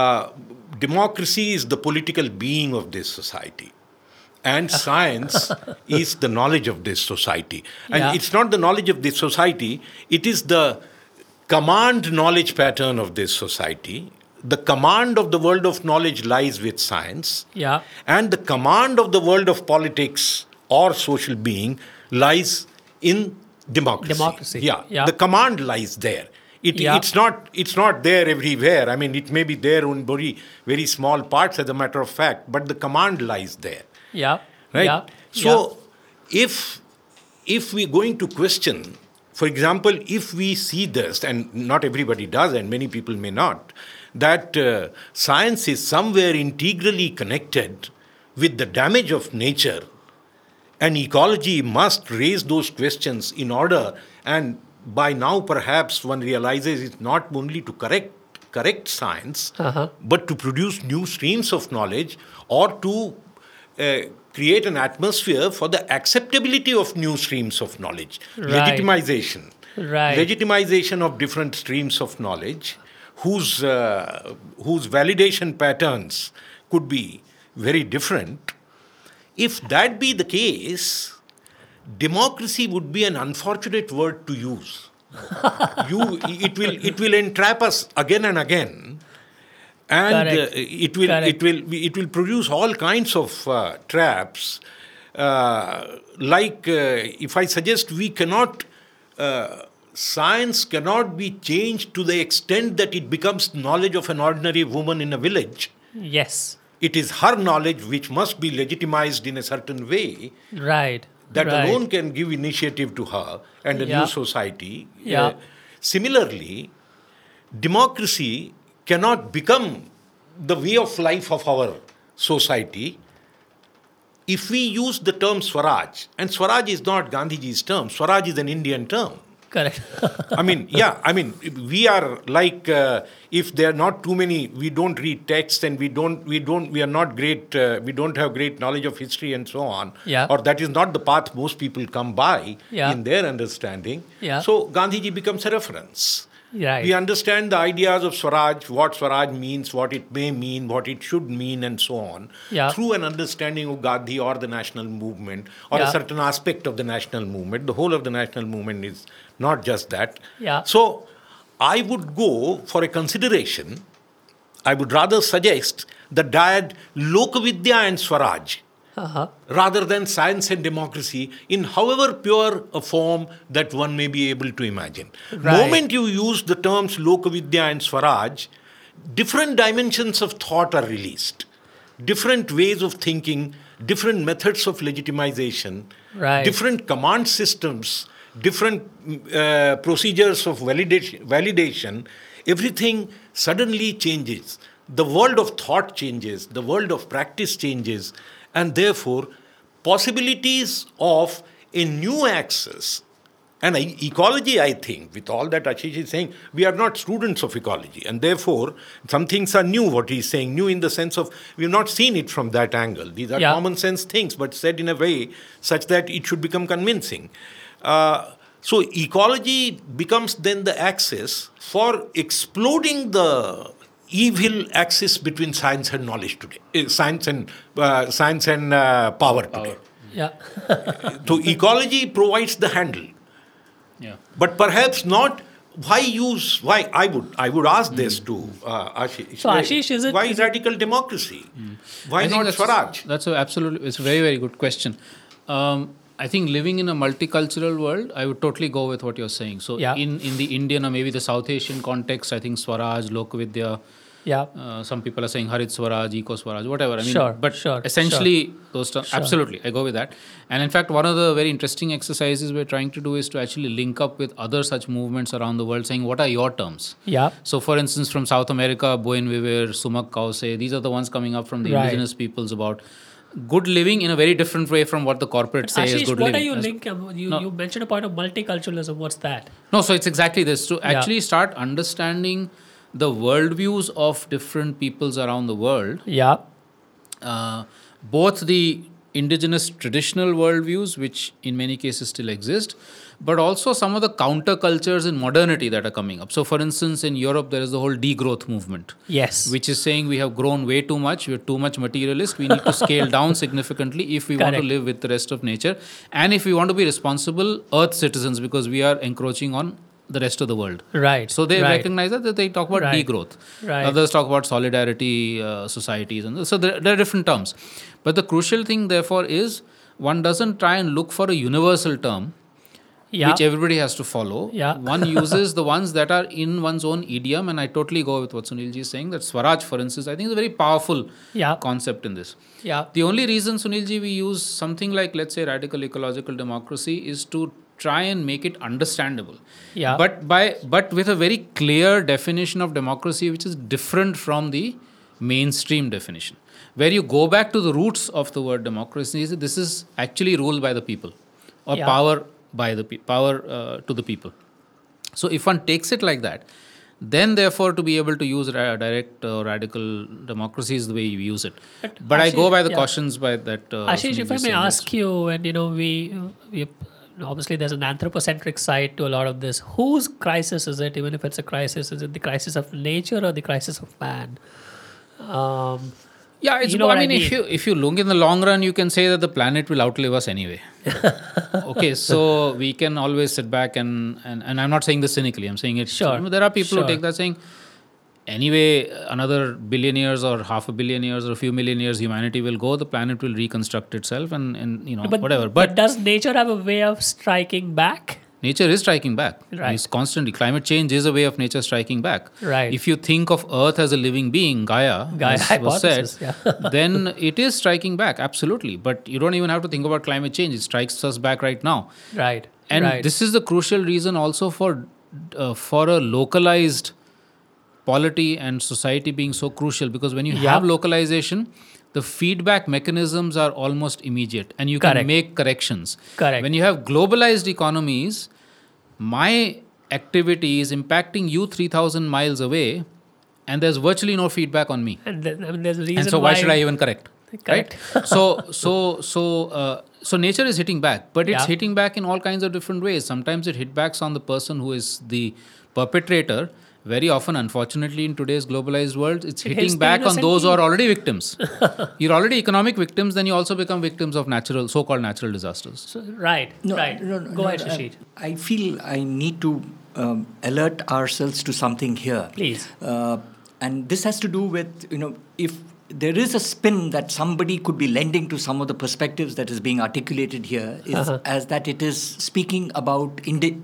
uh, democracy is the political being of this society. And *laughs* science is the knowledge of this society. And Yeah. it's not the knowledge of this society, it is the command knowledge pattern of this society. The command of the world of knowledge lies with science. Yeah. And the command of the world of politics or social being lies in democracy. Democracy, Yeah. yeah. The command lies there. It, Yeah. It's not it's not there everywhere. I mean, it may be there in very very small parts, as a matter of fact, but the command lies there, Yeah. right? Yeah. So, if if we're going to question, for example, if we see this, and not everybody does, and many people may not, that uh, science is somewhere integrally connected with the damage of nature and ecology must raise those questions in order and by now perhaps one realizes it's not only to correct correct science Uh-huh. but to produce new streams of knowledge or to uh, create an atmosphere for the acceptability of new streams of knowledge Right. legitimization Right. legitimization of different streams of knowledge whose uh, whose validation patterns could be very different if that be the case, democracy would be an unfortunate word to use. *laughs* you, it will, it will entrap us again and again, and uh, it will, Correct. it will, it will produce all kinds of uh, traps. Uh, like, uh, if I suggest we cannot. Uh, Science cannot be changed to the extent that it becomes knowledge of an ordinary woman in a village Yes. it is her knowledge which must be legitimized in a certain way Right. That right. alone can give initiative to her and a Yeah. new society. Yeah. Uh, similarly, democracy cannot become the way of life of our society if we use the term Swaraj. And Swaraj is not Gandhiji's term, Swaraj is an Indian term. Correct. *laughs* I mean, yeah, I mean, we are like uh, if there are not too many, we don't read text and we don't, we don't, we are not great, uh, we don't have great knowledge of history and so on. Yeah. Or that is not the path most people come by Yeah. in their understanding. Yeah. So Gandhiji becomes a reference. Right. We understand the ideas of Swaraj, what Swaraj means, what it may mean, what it should mean, and so on, Yeah. through an understanding of Gandhi or the national movement or Yeah. a certain aspect of the national movement. The whole of the national movement is not just that. Yeah. So I would go for a consideration. I would rather suggest the dyad Lokavidya and Swaraj Uh-huh. rather than science and democracy in however pure a form that one may be able to imagine. Right. Moment you use the terms Lokavidya and Swaraj, different dimensions of thought are released, different ways of thinking, different methods of legitimization, Right. different command systems, different mm, uh, procedures of validation, validation, everything suddenly changes. The world of thought changes, the world of practice changes, and therefore, possibilities of a new axis and ecology, I think, with all that Ashish is saying, we are not students of ecology. And therefore, some things are new, what he's saying, new in the sense of we've not seen it from that angle. These are Yeah. common sense things, but said in a way such that it should become convincing. Uh, so, ecology becomes then the axis for exploding the evil axis between science and knowledge today, eh, science and, uh, science and uh, power today. Yeah. *laughs* So, ecology provides the handle Yeah. but perhaps not why use why i would i would ask this to uh, ashish So, Ashish, is it- why is radical democracy why I think not that's, swaraj That's a absolutely. It's a very very good question. Um, I think living in a multicultural world, I would totally go with what you're saying. So Yeah. in in the Indian or maybe the South Asian context, I think Swaraj, Lokavidya. Yeah. Uh, some people are saying Harit Swaraj, Eco Swaraj, whatever. I mean, Sure, but sure, essentially those terms. Sure. Absolutely, I go with that. And in fact, one of the very interesting exercises we're trying to do is to actually link up with other such movements around the world, saying what are your terms. Yeah. So, for instance, from South America, Buen Vivir, Sumak Kawsay, these are the ones coming up from the Right. indigenous peoples about good living in a very different way from what the corporate say is good what living. are you As- linking? You, No. you mentioned a point of multiculturalism. What's that? No, so it's exactly this to actually start understanding the worldviews of different peoples around the world, Yeah. uh, both the indigenous traditional worldviews, which in many cases still exist, but also some of the countercultures in modernity that are coming up. So, for instance, in Europe, there is the whole degrowth movement. Yes. which is saying we have grown way too much, we're too much materialist, we need to scale *laughs* down significantly if we want to live with the rest of nature and if we want to be responsible earth citizens because we are encroaching on the rest of the world. right. So they right. recognize that, that they talk about Right. degrowth. Right. Others talk about solidarity uh, societies, and so there, there are different terms. But the crucial thing, therefore, is one doesn't try and look for a universal term Yeah. which everybody has to follow. Yeah. *laughs* One uses the ones that are in one's own idiom, and I totally go with what Sunilji is saying. That Swaraj, for instance, I think is a very powerful Yeah. concept in this. yeah. The only reason, Sunilji, we use something like, let's say, radical ecological democracy is to try and make it understandable. Yeah. But by but with a very clear definition of democracy, which is different from the mainstream definition, where you go back to the roots of the word democracy. is This is actually ruled by the people, or Yeah. power by the pe- power uh, to the people. So if one takes it like that, then therefore to be able to use ra- direct uh, radical democracy is the way you use it. But, I go by the yeah. cautions by that. Uh, Ashish, if I may ask you, and you know, we, we obviously there's an anthropocentric side to a lot of this. Whose crisis is it? Even if it's a crisis, is it the crisis of nature or the crisis of man? Um, Yeah, it's. You know I what I mean, if you if you look in the long run, you can say that the planet will outlive us anyway. *laughs* okay, so we can always sit back and, and and I'm not saying this cynically. I'm saying it. Sure, There are people sure. who take that saying, anyway, another billion years or half a billion years or a few million years, humanity will go. The planet will reconstruct itself, and and you know but whatever. But But does nature have a way of striking back? nature is striking back. Right. It's constantly. Climate change is a way of nature striking back. Right. If you think of Earth as a living being, Gaia, Gaia as was said, yeah. *laughs* then it is striking back, absolutely. But you don't even have to think about climate change. It strikes us back right now. Right. And right. this is the crucial reason also for uh, for a localized polity and society being so crucial because when you Yeah. have localization the feedback mechanisms are almost immediate and you Correct. can make corrections Correct. when you have globalized economies my activity is impacting you 3000 miles away and there's virtually no feedback on me and then, I mean, there's a reason and so why, should I even correct? Correct. Right. so so so uh, so nature is hitting back, but it's Yeah. hitting back in all kinds of different ways. Sometimes it hit backs on the person who is the perpetrator, very often, unfortunately, in today's globalized world, it's hitting hits the back on those who are already victims. *laughs* You're already economic victims, then you also become victims of natural, so-called natural disasters. So, right, right. no, no, Go no, ahead, uh, Sasheej. I feel I need to um, alert ourselves to something here. Please. Uh, and this has to do with, you know, if there is a spin that somebody could be lending to some of the perspectives that is being articulated here, is Uh-huh. as that it is speaking about indi-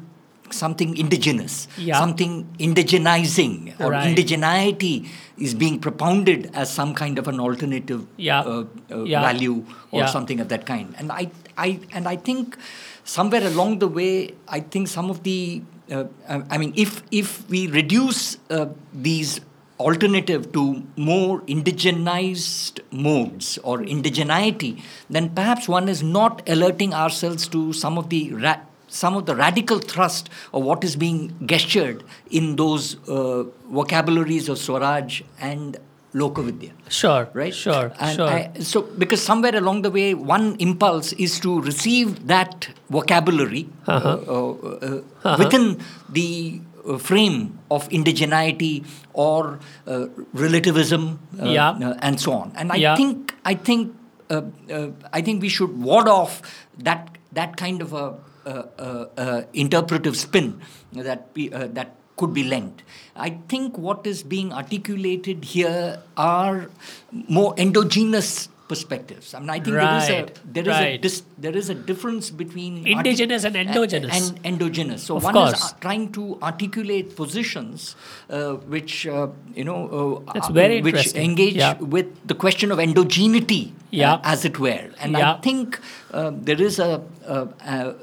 something indigenous, Yeah. something indigenizing, or Right. indigeneity is being propounded as some kind of an alternative Yeah. uh, uh, Yeah. value or something of that kind. And I, I, and I think somewhere along the way, I think some of the, uh, I I mean, if if we reduce uh, these alternative to more indigenized modes or indigeneity, then perhaps one is not alerting ourselves to some of the ra- some of the radical thrust of what is being gestured in those uh, vocabularies of Swaraj and Lokavidya Sure, right? Sure, And sure. I, so, because somewhere along the way, one impulse is to receive that vocabulary Uh-huh. uh, uh, uh, within the uh, frame of indigeneity or uh, relativism, uh, Yeah. uh, and so on. And I Yeah. think, I think, uh, uh, I think we should ward off that that kind of a uh, uh, uh, Uh, uh, uh, interpretive spin that uh, that could be lent. I think what is being articulated here are more endogenous perspectives. I mean, I think there is a there is a dis, there is a difference between artic- Indigenous and endogenous. and endogenous. So Of one course. is trying to articulate positions uh, which uh, you know uh, which engage Yeah. with the question of endogeneity, Yeah. uh, as it were. And Yeah. I think uh, there is a, a, a,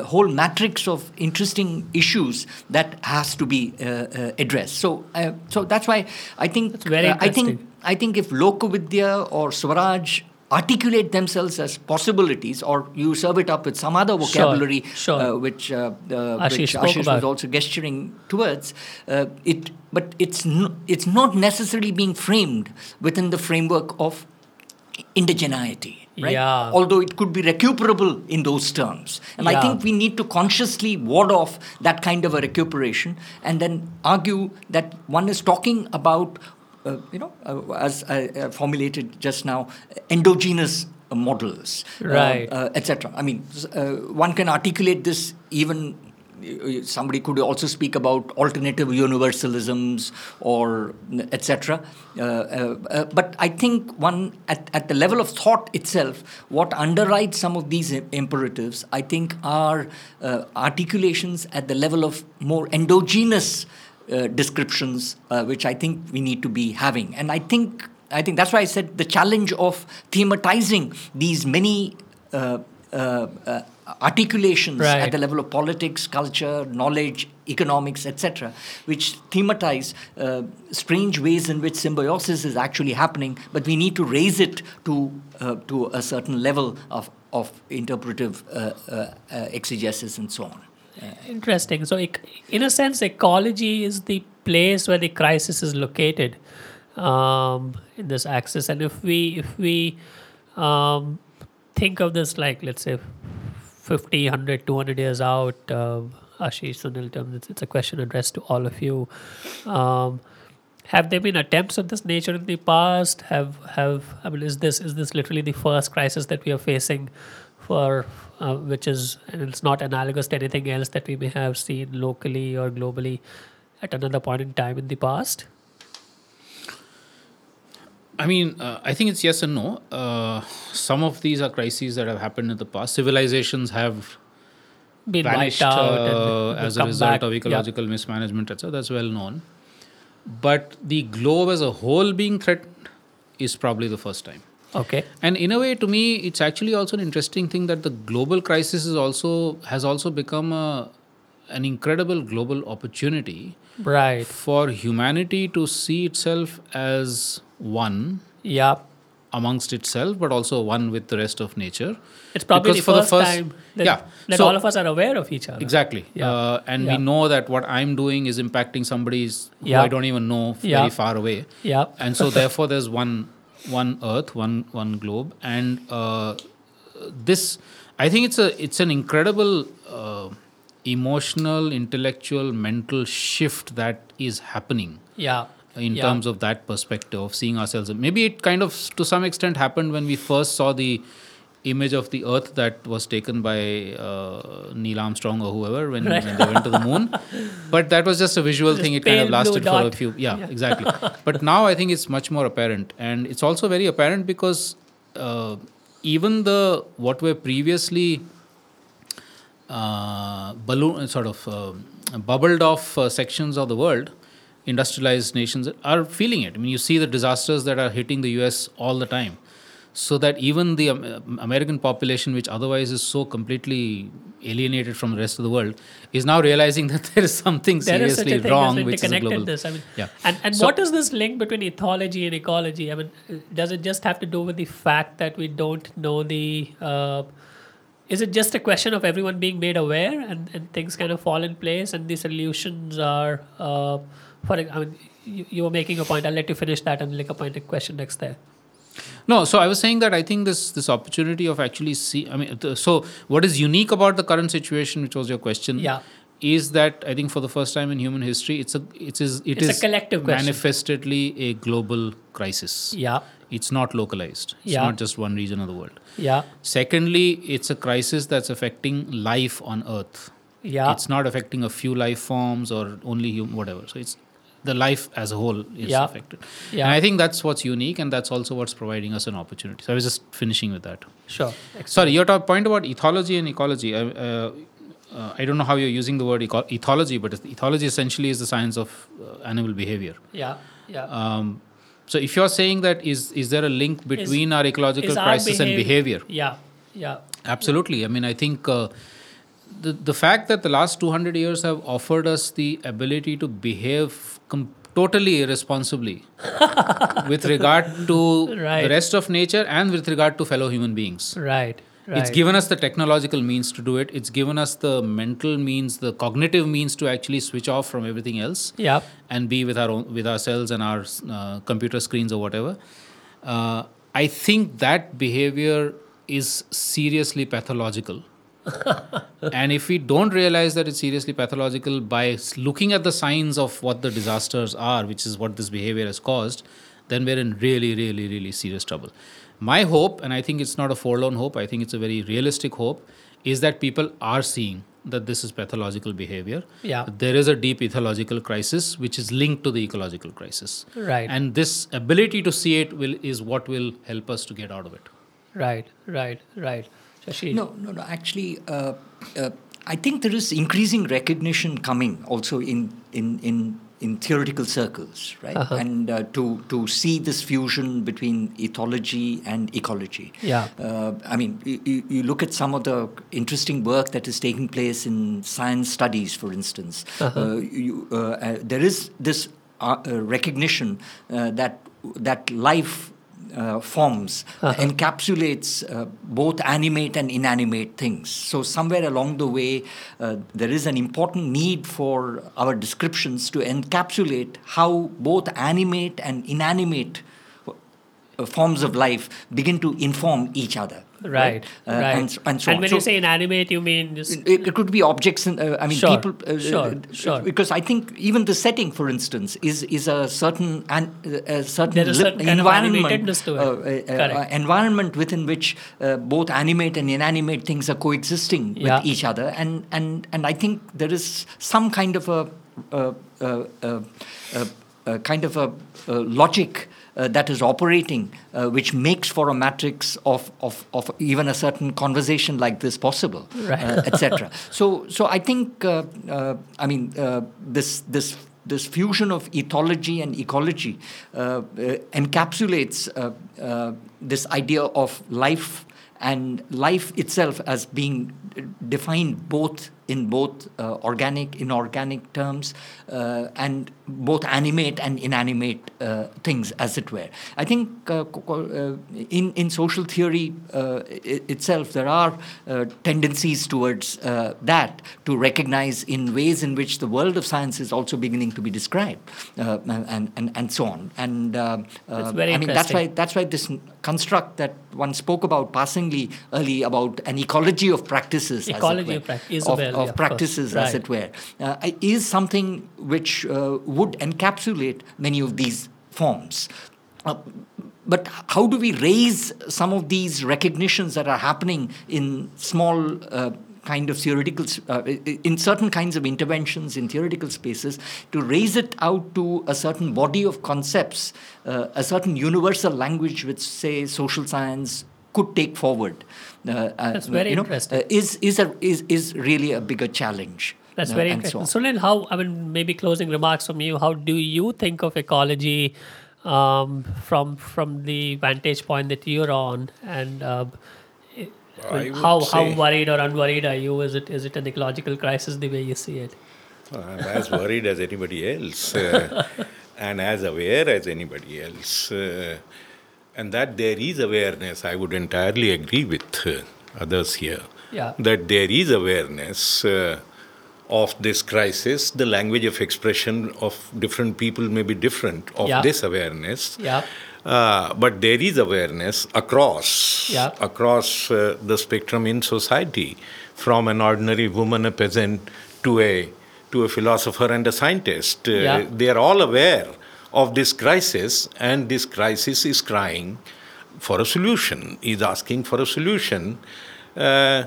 a whole matrix of interesting issues that has to be uh, addressed. So, uh, so that's why I think I think. I think if Lokavidya or Swaraj articulate themselves as possibilities, or you serve it up with some other vocabulary, sure. Uh, which uh, uh, Ashish which Ashish was also gesturing towards, uh, it, but it's no, it's not necessarily being framed within the framework of indigeneity. Right? Yeah. Although it could be recuperable in those terms. And I think we need to consciously ward off that kind of a recuperation and then argue that one is talking about, you know, uh, as I uh, formulated just now, endogenous uh, models, uh, Right. uh, etc. I mean, uh, one can articulate this even. uh, Somebody could also speak about alternative universalisms or etc. Uh, uh, uh, but I think one at, at the level of thought itself, what underwrites some of these imperatives, I think, are uh, articulations at the level of more endogenous uh, descriptions, uh, which I think we need to be having. And I think I think that's why I said the challenge of thematizing these many uh, uh, uh, articulations Right. at the level of politics, culture, knowledge, economics, etc., which thematize uh, strange ways in which symbiosis is actually happening, but we need to raise it to uh, to a certain level of of interpretive uh, exegesis and so on. Interesting. So, in a sense, ecology is the place where the crisis is located um, in this axis. And if we if we um, think of this like let's say 50, 100, 200 years out, uh, Ashish Sunil, it's, it's a question addressed to all of you. Um, have there been attempts of this nature in the past? Have have I mean, is this is this literally the first crisis that we are facing, for uh, which is and it's not analogous to anything else that we may have seen locally or globally at another point in time in the past? I mean, uh, I think it's yes and no. Uh, some of these are crises that have happened in the past. Civilizations have Been vanished wiped out uh, as a result back. of Yeah. ecological mismanagement, etc. That's well known. But the globe as a whole being threatened is probably the first time. Okay. And in a way, to me, it's actually also an interesting thing that the global crisis is also has also become a, an incredible global opportunity Right. for humanity to see itself as one Yeah. amongst itself, but also one with the rest of nature. It's probably Because the for the first, first- time that, yeah. that So- all of us are aware of each other. Exactly. Yeah. Uh, and Yeah. we know that what I'm doing is impacting somebody's who I don't even know Yeah. very far away. Yeah. And so *laughs* therefore there's one one earth, one one globe. And uh, this I think it's a it's an incredible uh, emotional, intellectual, mental shift that is happening Yeah. in Yeah. terms of that perspective of seeing ourselves. Maybe it kind of, to some extent, happened when we first saw the image of the Earth that was taken by uh, Neil Armstrong or whoever when, when they went to the moon. *laughs* But that was just a visual This thing. It kind of lasted for a few. Yeah, Yeah. exactly. *laughs* but now I think it's much more apparent, and it's also very apparent because uh, even the what were previously uh, balloon sort of uh, bubbled off uh, sections of the world industrialized nations are feeling it i mean you see the disasters that are hitting the us all the time so that even the american population which otherwise is so completely alienated from the rest of the world is now realizing *laughs* that there is something There is such seriously a thing wrong as which is a global interconnectedness. I mean, Yeah. and, and So- what is this link between ethology and ecology? I mean, does it just have to do with the fact that we don't know the? Uh, is it just a question of everyone being made aware and, and things kind of fall in place and the solutions are? Uh, for I mean, you, you were making a point. I'll let you finish that and like a point a question next there. No, so I was saying that I think this this opportunity of actually see. I mean, th- so what is unique about the current situation, which was your question, Yeah. is that I think for the first time in human history, it's a it is it It's a is collective question. manifestedly a global crisis. Yeah. It's not localized. It's Yeah. not just one region of the world. Yeah. Secondly, it's a crisis that's affecting life on Earth. Yeah. It's not affecting a few life forms or only hum- whatever. So it's the life as a whole is Yeah. affected. Yeah. And I think that's what's unique and that's also what's providing us an opportunity. So I was just finishing with that. Sure. Excellent. Sorry, your top point about ethology and ecology. I, uh, uh, I don't know how you're using the word eco- ethology, but ethology essentially is the science of uh, animal behavior. Yeah. Yeah. Um, so if you're saying that, is is there a link between our ecological Is our crisis and behavior? Yeah. Yeah. Absolutely. I mean, I think uh, the the fact that the last 200 years have offered us the ability to behave com- totally irresponsibly *laughs* with regard to Right. the rest of nature and with regard to fellow human beings. Right. Right. It's given us the technological means to do it. It's given us the mental means, the cognitive means to actually switch off from everything else Yeah. and be with our own, with ourselves and our uh, computer screens or whatever. Uh, I think that behavior is seriously pathological. And if we don't realize that it's seriously pathological by looking at the signs of what the disasters are, which is what this behavior has caused, then we're in really, really, really serious trouble. My hope, and I think it's not a forlorn hope, I think it's a very realistic hope, is that people are seeing that this is pathological behavior. Yeah. There is a deep ecological crisis which is linked to the ecological crisis. Right. And this ability to see it will is what will help us to get out of it. Right. Right. Right. Sasheej. No, no, no. Actually, uh, uh, I think there is increasing recognition coming also in in in, in theoretical circles, right? Uh-huh. And uh, to to see this fusion between ethology and ecology. Yeah. Uh, I mean, you, you- you look at some of the interesting work that is taking place in science studies, for instance. Uh-huh. Uh, you, uh, uh, there is this uh, uh, recognition uh, that that life uh, forms Uh-huh. encapsulates uh, both animate and inanimate things. So somewhere along the way, uh, there is an important need for our descriptions to encapsulate how both animate and inanimate uh, forms of life begin to inform each other. Right. Uh, right. And, and so and when So- you say inanimate, you mean just it, it could be objects and uh, i mean Sure, people uh, sure, uh, sure. because i think even the setting for instance is is a certain an, a certain, There's a certain environment to it. uh, uh, uh, Correct. environment within which uh, both animate and inanimate things are coexisting Yeah. with each other and and and i think there is some kind of a uh, uh, uh, uh, uh, kind of a uh, logic uh, that is operating, uh, which makes for a matrix of, of, of even a certain conversation like this possible, *laughs* Right. uh, etc. So, so I think, uh, uh, I mean, uh, this this this fusion of ethology and ecology uh, uh, encapsulates uh, uh, this idea of life and life itself as being defined both in both uh, organic, inorganic terms, uh, and both animate and inanimate uh, things, as it were. I think uh, uh, in in social theory uh, itself there are uh, tendencies towards uh, that to recognize in ways in which the world of science is also beginning to be described, uh, and, and and so on. And uh, That's very I mean that's why that's why this construct that one spoke about passingly early about an ecology of practices Ecology of prac- Isabel, of course. practices, as Right. it were, uh, is something which uh, would encapsulate many of these forms. Uh, but how do we raise some of these recognitions that are happening in small uh, kind of theoretical, uh, in certain kinds of interventions in theoretical spaces, to raise it out to a certain body of concepts, uh, a certain universal language which, say, social science could take forward? Uh, uh, That's very you know, interesting. uh, is, is, a, is, is really a bigger challenge. That's uh, very interesting. so interesting. on. Sunil, how, I mean, maybe closing remarks from you. How do you think of ecology um, from from the vantage point that you're on? And uh, I I mean, would how, how worried or unworried are you? Is it is it an ecological crisis the way you see it? I'm as worried as anybody else, uh, *laughs* and as aware as anybody else. Uh, and that there is awareness, I would entirely agree with uh, others here. Yeah. That there is awareness uh, of this crisis. The language of expression of different people may be different of Yeah. this awareness. Yeah. Uh, but there is awareness across Yeah. across uh, the spectrum in society, from an ordinary woman, a peasant, to a to a philosopher and a scientist. Uh, Yeah. They are all aware of this crisis, and this crisis is crying for a solution. Is asking for a solution. Uh,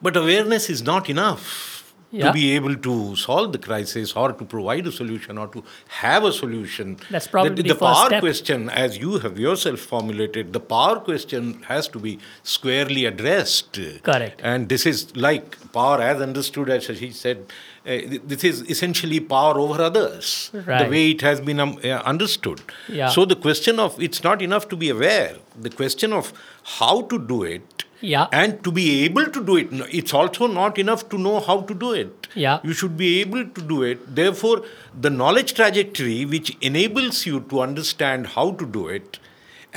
but awareness is not enough Yeah. to be able to solve the crisis or to provide a solution or to have a solution. That's probably the, the power step. question, as you have yourself formulated, the power question has to be squarely addressed. Correct. And this is like power as understood, as he said, this is essentially power over others, the way it has been um, uh, understood. Yeah. So the question of it's not enough to be aware, the question of how to do it Yeah. and to be able to do it. It's also not enough to know how to do it. Yeah. You should be able to do it. Therefore, the knowledge trajectory which enables you to understand how to do it,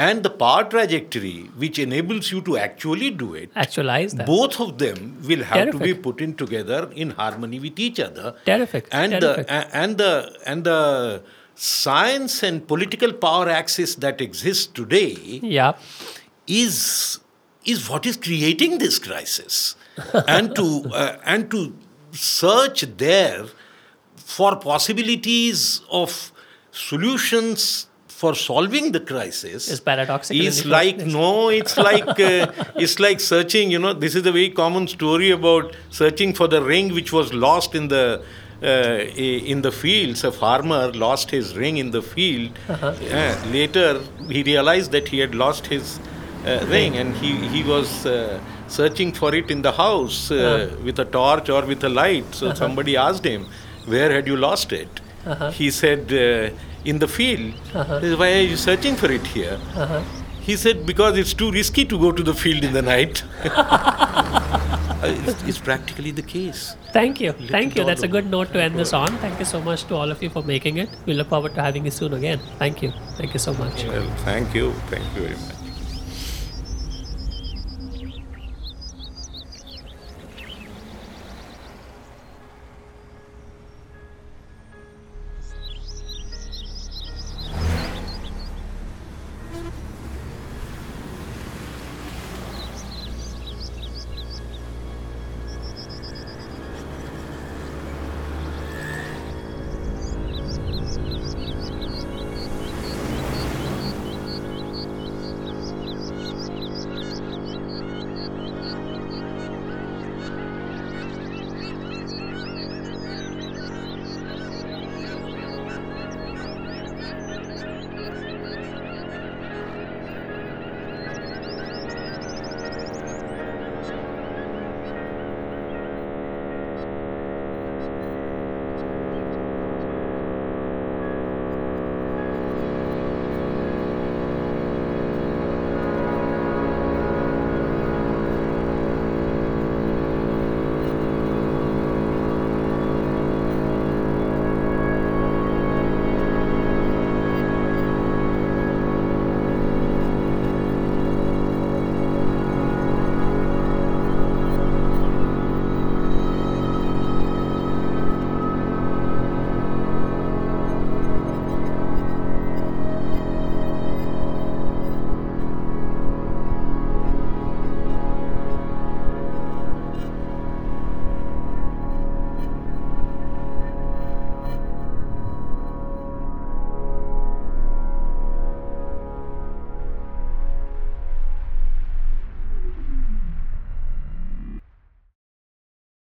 and the power trajectory which enables you to actually do it, Actualize that. both of them will have to be put in together in harmony with each other. Terrific, And terrific. the and the and the science and political power axis that exists today Yeah. is is what is creating this crisis *laughs* and to uh, and to search there for possibilities of solutions for solving the crisis Is paradoxical in is the first like no it's like uh, *laughs* it's like searching you know this is a very common story about searching for the ring which was lost in the uh, in the fields a farmer lost his ring in the field Uh-huh. Uh, later he realized that he had lost his uh, ring and he he was uh, searching for it in the house uh, Uh-huh. with a torch or with a light so somebody asked him where had you lost it Uh-huh. he said uh, in the field He said, why are you searching for it here Uh-huh. he said, because it's too risky to go to the field in the night. *laughs* Uh, it's, it's practically the case. Thank you. Thank you. That's a good note to end this on. Thank you so much to all of you for making it. We look forward to having you soon again. Thank you. Thank you so much. Well, thank you. Thank you very much.